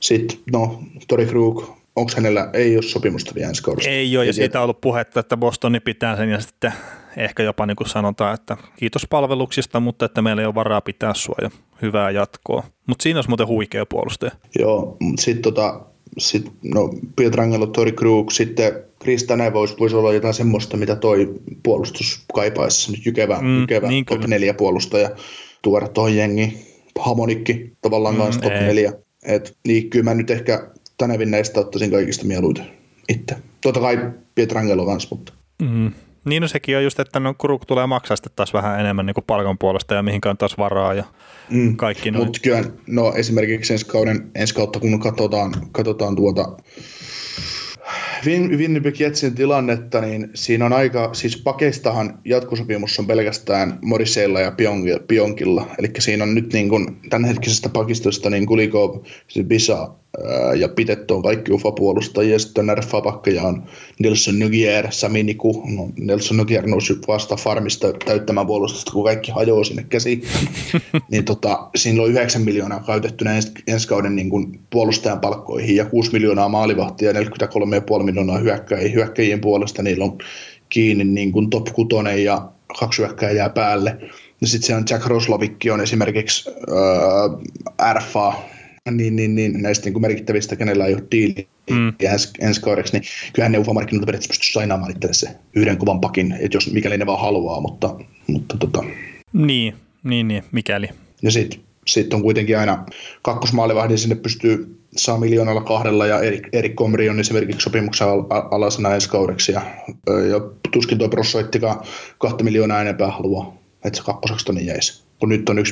Sitten, no, Tori Krug, onko hänellä, ei ole sopimusta vielä ensi kaudesta. Ei ole, ja siitä on ollut puhetta, että Bostoni pitää sen, ja sitten ehkä jopa niin kuin sanotaan, että kiitos palveluksista, mutta että meillä ei ole varaa pitää sua, ja hyvää jatkoa. Mutta siinä olisi muuten huikea puolustaja. Joo, sitten tota, sit, no, Pietrangelo, Tori Krug, sitten Kristane voisi, voisi olla jotain semmoista, mitä toi puolustus kaipaisi. Nyt jykevä, mm, jykevä niin top 4 puolustaja tuoda tuohon jengiin. Hamonikki tavallaan mm, kanssa top 4. Et liikkyy mä nyt ehkä Tanevin näistä ottaisin kaikista mieluiten itse. Totta kai Pietrangelo kanssa, mutta. Mm. Niin no sekin on just, että no Kuruk tulee maksaa sitten taas vähän enemmän niin kuin palkan puolesta ja mihinkään taas varaa ja mm. kaikki noin. Mutta kyllä, no esimerkiksi ensi, kauden, ensi kautta kun katsotaan, katsotaan tuota Winnipeg Jetsin tilannetta, niin siinä on aika, siis pakeistahan jatkosopimus on pelkästään Morisseilla ja Pionkilla, eli siinä on nyt niin kuin tämänhetkisestä pakistosta niin Kulikov, Bisa ja Pitetto on kaikki UFA-puolustajia, sitten RFA-pakkeja on Nelson Nygier, Sami Niku, no Nelson Nygier nousi vasta farmista täyttämään puolustusta, kun kaikki hajoaa sinne käsiin, niin tota, siinä on 9 miljoonaa käytettynä ensi, ensi kauden niin kuin puolustajan palkkoihin ja 6 miljoonaa maalivahtia ja 43,5 miljoonaa hyökkäjien, hyökkäjien puolesta, niillä on kiinni niin kuin top 6 ja kaksi hyökkäjää päälle. Ja sitten se on Jack Roslovikki on esimerkiksi äh, RFA, niin, niin, niin, näistä niin kuin merkittävistä, kenellä ei ole diili mm. ensi, ensi kaudeksi, niin kyllähän ne UFA-markkinoilta periaatteessa pystyisi sainaamaan itselle se yhden kovan pakin, että jos mikäli ne vaan haluaa, mutta, mutta tota. Niin, niin, niin, mikäli. Ja sitten sit on kuitenkin aina kakkosmaalivahdin sinne pystyy saa miljoonalla kahdella ja Erik, Erik Komri on esimerkiksi sopimuksen al- alasena ensi kaudeksi ja, ja tuskin tuo prossoittikaan kahta miljoonaa enempää haluaa, että se kakkoseksi tonne jäisi, kun nyt on 1,2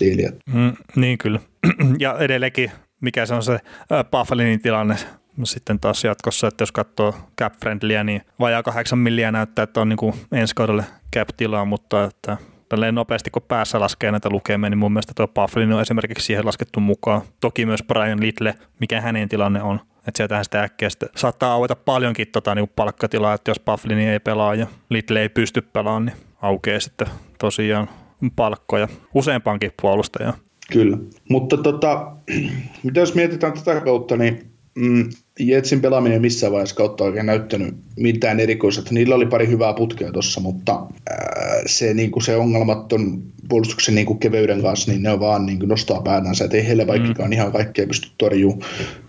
diiliä. Mm, niin kyllä. ja edelleenkin, mikä se on se äh, Buffalinin tilanne, sitten taas jatkossa, että jos katsoo cap friendlyä, niin vajaa kahdeksan milliä näyttää, että on niin kuin ensi kaudelle cap tilaa, mutta että tälleen nopeasti kun päässä laskee näitä lukemia, niin mun mielestä tuo Bufflin on esimerkiksi siihen laskettu mukaan. Toki myös Brian Little, mikä hänen tilanne on. Että sieltähän sitä äkkiä sitten saattaa aueta paljonkin tota, niin palkkatilaa, että jos Bufflin ei pelaa ja Little ei pysty pelaamaan, niin aukeaa sitten tosiaan palkkoja useampaankin puolustajaan. Kyllä, mutta tota, mitä jos mietitään tätä kautta, niin mm, Jetsin pelaaminen missään vaiheessa kautta oikein näyttänyt mitään erikoista. Niillä oli pari hyvää putkea tuossa, mutta ää, se, niin kuin se ongelmaton puolustuksen niin kuin keveyden kanssa, niin ne vaan niin kuin nostaa päätänsä, että ei heille vaikkakaan mm. ihan kaikkea pysty torjumaan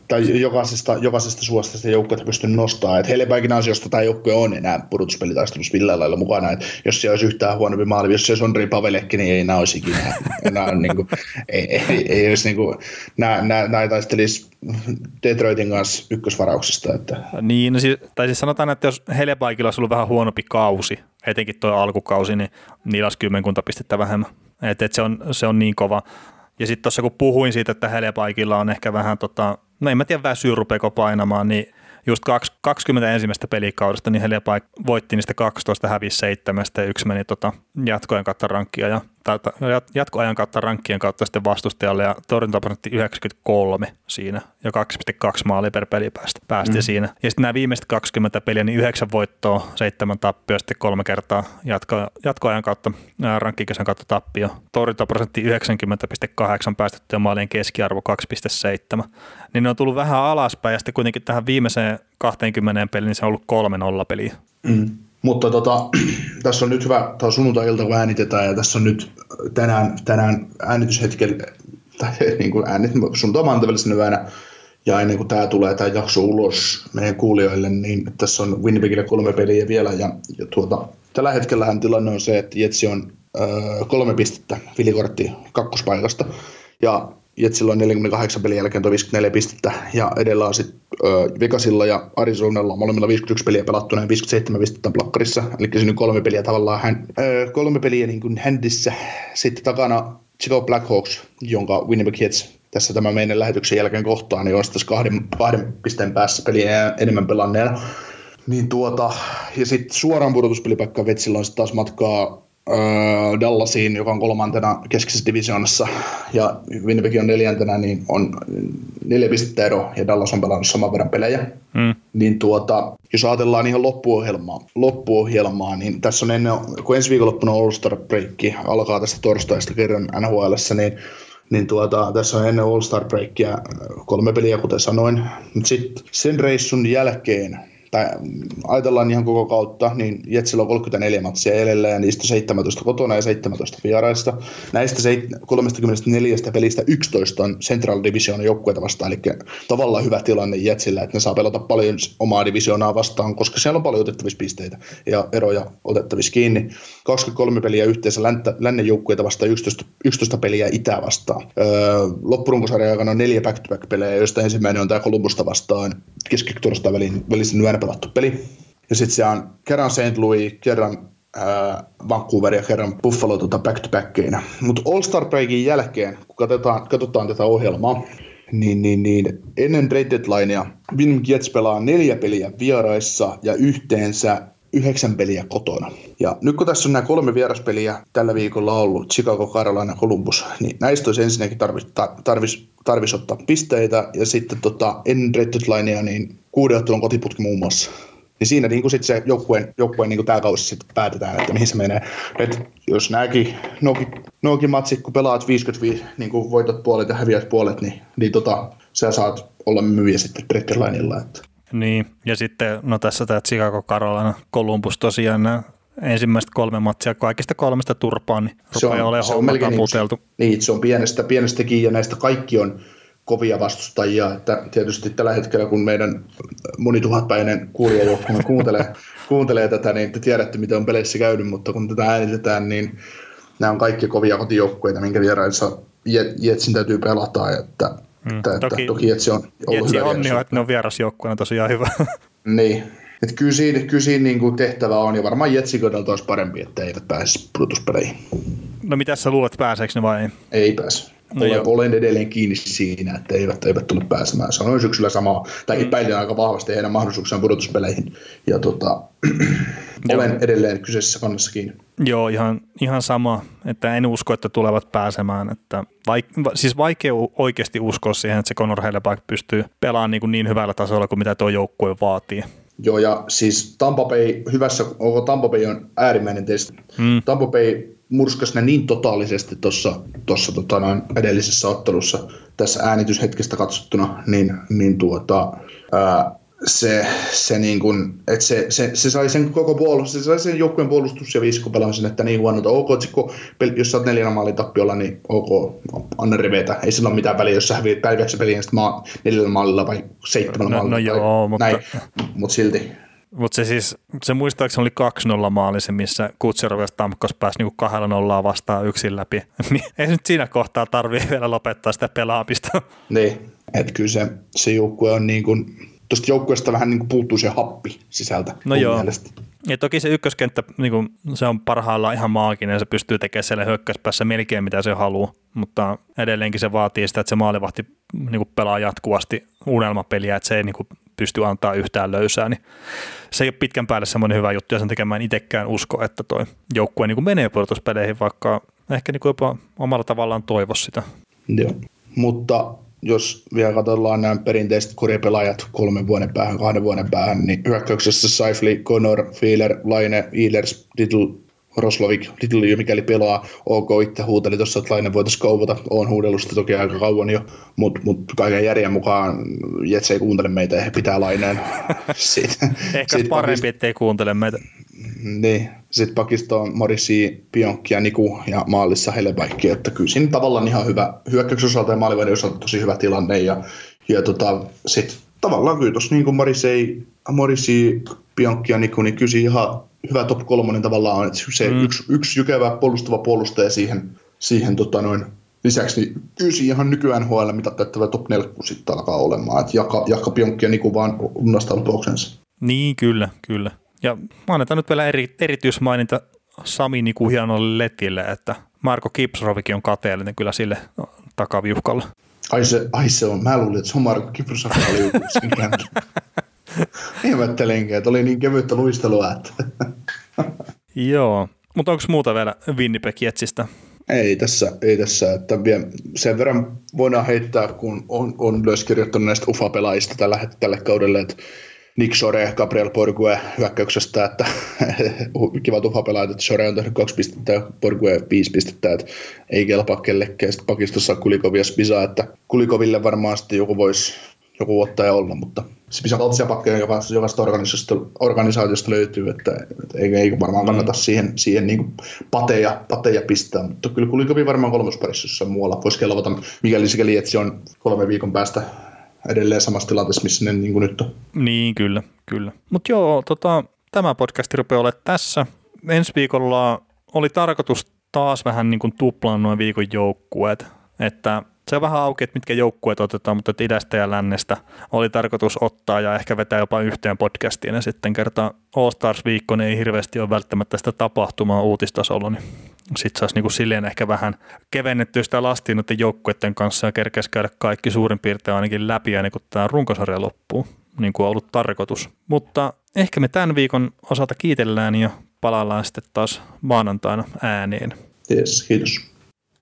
tai jokaisesta, jokaisesta suosta sitä joukkuetta pystynyt nostamaan. Että Helebaikin ansiosta tämä joukkue on enää pudotuspelitaistelussa millään lailla mukana. Että jos se olisi yhtään huonompi maali, jos se olisi Ondri Pavelekki, niin ei enää olisi ikinä. Enää, niin kuin, ei, ei, ei, olisi niin kuin, nämä, nämä, nämä taistelisi Detroitin kanssa ykkösvarauksista. Että. Niin, no siis, tai siis sanotaan, että jos Helebaikilla olisi ollut vähän huonompi kausi, etenkin tuo alkukausi, niin niillä olisi kymmenkunta pistettä vähemmän. Et, et se, on, se on niin kova. Ja sitten tuossa kun puhuin siitä, että Helepaikilla on ehkä vähän, tota, no en mä tiedä väsyy rupeeko painamaan, niin just 20 ensimmäistä pelikaudesta, niin Heliapaik voitti niistä 12, hävisi 7 ja yksi meni tota, jatkojen kautta rankkia ja jatkoajan kautta rankkien kautta sitten vastustajalle ja torjuntaprosentti 93 siinä ja 2,2 maali per peli päästä, päästi mm. siinä. Ja sitten nämä viimeiset 20 peliä, niin 9 voittoa, 7 tappioa, sitten kolme kertaa jatko, jatkoajan kautta, rankkikesän kautta tappio. Torjuntaprosentti 90,8 päästettyä maalien keskiarvo 2,7. Niin ne on tullut vähän alaspäin ja sitten kuitenkin tähän viimeiseen 20 peliin niin se on ollut 3-0 peliä. Mm. Mutta tota, tässä on nyt hyvä, tämä on sunnuntai-ilta, kun äänitetään, ja tässä on nyt tänään, tänään äänityshetkellä, tai niin kuin äänit, sunnuntai yönä, ja ennen kuin tämä tulee tämä jakso ulos meidän kuulijoille, niin tässä on Winnipegille kolme peliä vielä, ja, ja tuota, tällä hetkellä tilanne on se, että Jetsi on öö, kolme pistettä vilikortti kakkospaikasta, ja Jetsillä on 48 pelin jälkeen tuo 54 pistettä ja edellä on sitten Vegasilla ja Arizonalla molemmilla 51 peliä pelattuna ja 57 pistettä plakkarissa. Eli se nyt kolme peliä tavallaan hän, ö, kolme peliä niin kuin händissä. Sitten takana Chicago Blackhawks, jonka Winnipeg Jets tässä tämän meidän lähetyksen jälkeen kohtaan, niin olisi tässä kahden, kahden pisteen päässä peliä enemmän pelanneena. Niin tuota, ja sitten suoraan pudotuspelipaikka Vetsillä on sitten taas matkaa Öö, Dallasiin, joka on kolmantena keskisessä divisioonassa, ja Winnipeg on neljäntenä, niin on neljä pistettä ero, ja Dallas on pelannut saman verran pelejä. Mm. Niin tuota, jos ajatellaan ihan loppuohjelmaa, loppuohjelmaa, niin tässä on ennen, kun ensi viikonloppuna All-Star Break alkaa tästä torstaista kerran NHL, niin niin tuota, tässä on ennen All-Star Breakia kolme peliä, kuten sanoin. Mutta sitten sen reissun jälkeen tai ajatellaan ihan koko kautta, niin Jetsillä on 34 matsia edelleen, ja niistä 17 kotona ja 17 vieraista. Näistä 34 pelistä 11 on Central Division joukkueita vastaan, eli tavallaan hyvä tilanne Jetsillä, että ne saa pelata paljon omaa divisioonaa vastaan, koska siellä on paljon otettavissa pisteitä ja eroja otettavissa kiinni. 23 peliä yhteensä lännen joukkueita vastaan, 11, 11 peliä Itä vastaan. Öö, loppurunkosarjan aikana on neljä back-to-back-pelejä, joista ensimmäinen on tämä Kolumbusta vastaan keskitorstain välisen pelattu peli. Ja sitten se on kerran St. Louis, kerran äh, Vancouver ja kerran Buffalo tota back to backeina. Mutta All-Star Breakin jälkeen, kun katsotaan, katsotaan tätä ohjelmaa, niin, niin, niin ennen trade deadlinea Winnipeg Jets pelaa neljä peliä vieraissa ja yhteensä yhdeksän peliä kotona. Ja nyt kun tässä on nämä kolme vieraspeliä tällä viikolla ollut, Chicago, Carolina Columbus, niin näistä olisi ensinnäkin tarvis, tarvis, tarvis ottaa pisteitä, ja sitten tota, ennen deadlinea, niin kuuden kotiputki muun muassa. Niin siinä niin kuin sit se joukkueen, joukkueen niin tämä kausi sitten päätetään, että mihin se menee. Et jos nämäkin, nuokin matsit, kun pelaat 55, niin kuin voitat puolet ja häviät puolet, niin, niin tota, sä saat olla myyjä sitten Bretterlineilla. Että. Niin, ja sitten no tässä tämä Chicago, Carolina, Columbus tosiaan nämä ensimmäiset kolme matsia kaikista kolmesta turpaan, niin se on, olemaan se on melkein niin, niin, se on pienestä, pienestäkin ja näistä kaikki on kovia vastustajia, että tietysti tällä hetkellä, kun meidän monituhatpäinen kuulijajoukkomme kuuntelee, kuuntelee tätä, niin te tiedätte, miten on peleissä käynyt, mutta kun tätä äänitetään, niin nämä on kaikki kovia kotijoukkueita, minkä vieraissa Jetsin täytyy pelata, että, mm, että, toki, toki Jetsi on ollut Jetsi hyvä on jo, että ne on vierasjoukkueena tosiaan hyvä. niin, että kyllä siinä, kyllä siinä niin kuin tehtävä on, ja varmaan Jetsin olisi parempi, että eivät pääsisi pudotuspeleihin. No mitä sä luulet, pääseekö ne vai ei? Ei pääse. No olen, joo. olen edelleen kiinni siinä, että eivät, eivät tule pääsemään. Sanoin syksyllä samaa, tai Mm. epäilin aika vahvasti heidän mahdollisuuksiaan pudotuspeleihin. Ja tota, olen edelleen kyseisessä kannassa kiinni. Joo, ihan, ihan sama, että en usko, että tulevat pääsemään. Että vaik, va, siis vaikea oikeasti uskoa siihen, että se Conor Hellebuck pystyy pelaamaan niin, kuin niin hyvällä tasolla kuin mitä tuo joukkue vaatii. Joo, ja siis Tampa Bay, hyvässä, onko Tampa Bay on äärimmäinen testi. Mm. Tampa Bay murskasi ne niin totaalisesti tuossa tossa, tota, noin edellisessä ottelussa tässä äänityshetkestä katsottuna, niin, niin tuota, ää, se, se, niin kuin, että se, se, se, sai sen koko puolustus, se sai sen joukkueen puolustus ja viisikopelaamisen, että niin huono, että ok, että kun, jos sä oot neljänä maalin tappiolla, niin ok, anna rivetä. Ei sillä ole mitään väliä, jos sä häviät päiväksi peliin sitten maa, neljällä maalilla vai seitsemällä No- maalilla. no tai joo, mutta- Näin, mutta silti. Mutta se siis, se muistaakseni oli 2-0 maali se, missä Kutserov ja Stamkos pääsi niinku kahdella nollaa vastaan yksin läpi. Niin ei nyt siinä kohtaa tarvii vielä lopettaa sitä pelaamista. Niin, että kyllä se, se joukkue on niin kuin, tuosta joukkueesta vähän niin kuin puuttuu se happi sisältä. No joo. mielestä. Ja toki se ykköskenttä, niin kuin, se on parhaillaan ihan maaginen, se pystyy tekemään siellä hyökkäyspäässä melkein mitä se haluaa, mutta edelleenkin se vaatii sitä, että se maalivahti niin kuin pelaa jatkuvasti unelmapeliä, että se ei niin kuin, pysty antaa yhtään löysää, niin se ei ole pitkän päälle semmoinen hyvä juttu, ja sen takia mä en itsekään usko, että toi joukkue niin kuin menee pudotuspeleihin, vaikka ehkä niin kuin jopa omalla tavallaan toivo sitä. Joo. Mutta jos vielä katsotaan nämä perinteiset koripelaajat kolmen vuoden päähän, kahden vuoden päähän, niin hyökkäyksessä Saifli, Connor, Feeler, Laine, Eilers, Little, Roslovik, Little mikäli pelaa, OK itse huuteli tuossa, että Laine voitaisiin kaupata, on huudellut sitä toki aika kauan jo, mutta mut kaiken järjen mukaan Jets ei kuuntele meitä ja he pitää Laineen. Sitten, Ehkä sit parempi, ettei kuuntele meitä. Niin, sitten pakisto on Morisi, Pionkki ja Niku ja maalissa Helebaikki, että kyllä siinä tavallaan ihan hyvä hyökkäyksen osalta ja maalivahdin osalta tosi hyvä tilanne ja, ja tota, sitten tavallaan kyllä tuossa niin kuin Morisi, Morisi, Pionkki ja Niku, niin kyllä ihan hyvä top kolmonen tavallaan on, että se mm. yksi, yksi jykevä puolustava puolustaja siihen, siihen tota noin, lisäksi niin kyllä ihan nykyään HL mitattava top 4 sitten alkaa olemaan, että Jaka, Jaka Pionkki ja Niku vaan lunastaa lupauksensa. Niin, kyllä, kyllä. Ja annetaan nyt vielä eri, erityismaininta Sami kuin hienolle letille, että Marko Kipsrovikin on kateellinen kyllä sille takaviuhkalla. Ai se, ai se on. Mä luulin, että se on Marko Kiprosaka oli. Ihmettelenkin, että oli niin kevyttä luistelua, että Joo, mutta onko muuta vielä Winnipeg Jetsistä? ei tässä, ei tässä, että vielä sen verran voidaan heittää, kun on, on myös kirjoittanut näistä UFA-pelaajista tällä, tälle kaudelle, että Nick Sore, Gabriel Borgue hyökkäyksestä, että kivat UFA-pelaajat, että Sore on tehnyt kaksi pistettä ja Borgue viisi pistettä, että ei kelpaa kellekään. Sitten pakistossa Kulikov ja Spisa, että Kulikoville varmaan sitten joku voisi joku ottaja olla, mutta Spisa kaltaisia pakkeja jokaisesta, jokaisesta organisaatiosta, organisaatiosta löytyy, että, että ei, ei varmaan kannata mm. siihen, siihen niin pateja, pateja pistää, mutta kyllä Kulikovi varmaan kolmosparissa jossain muualla voisi kelvata, mikäli sikäli, että se on kolme viikon päästä edelleen samassa tilanteessa, missä ne niin kuin nyt on. Niin, kyllä, kyllä. Mutta joo, tota, tämä podcast rupeaa olemaan tässä. Ensi viikolla oli tarkoitus taas vähän niin kuin tuplaan noin viikon joukkueet, että se on vähän auki, että mitkä joukkueet otetaan, mutta että idästä ja lännestä oli tarkoitus ottaa ja ehkä vetää jopa yhteen podcastiin ja sitten kertaa All Stars-viikko, niin ei hirveästi ole välttämättä sitä tapahtumaa uutistasolla, niin sitten saisi niin silleen ehkä vähän kevennettyä sitä lastia noiden joukkueiden kanssa ja kerkeisi käydä kaikki suurin piirtein ainakin läpi ennen kuin tämä runkosarja loppuu, niin kuin on ollut tarkoitus. Mutta ehkä me tämän viikon osalta kiitellään ja palaillaan sitten taas maanantaina ääneen. Yes, kiitos.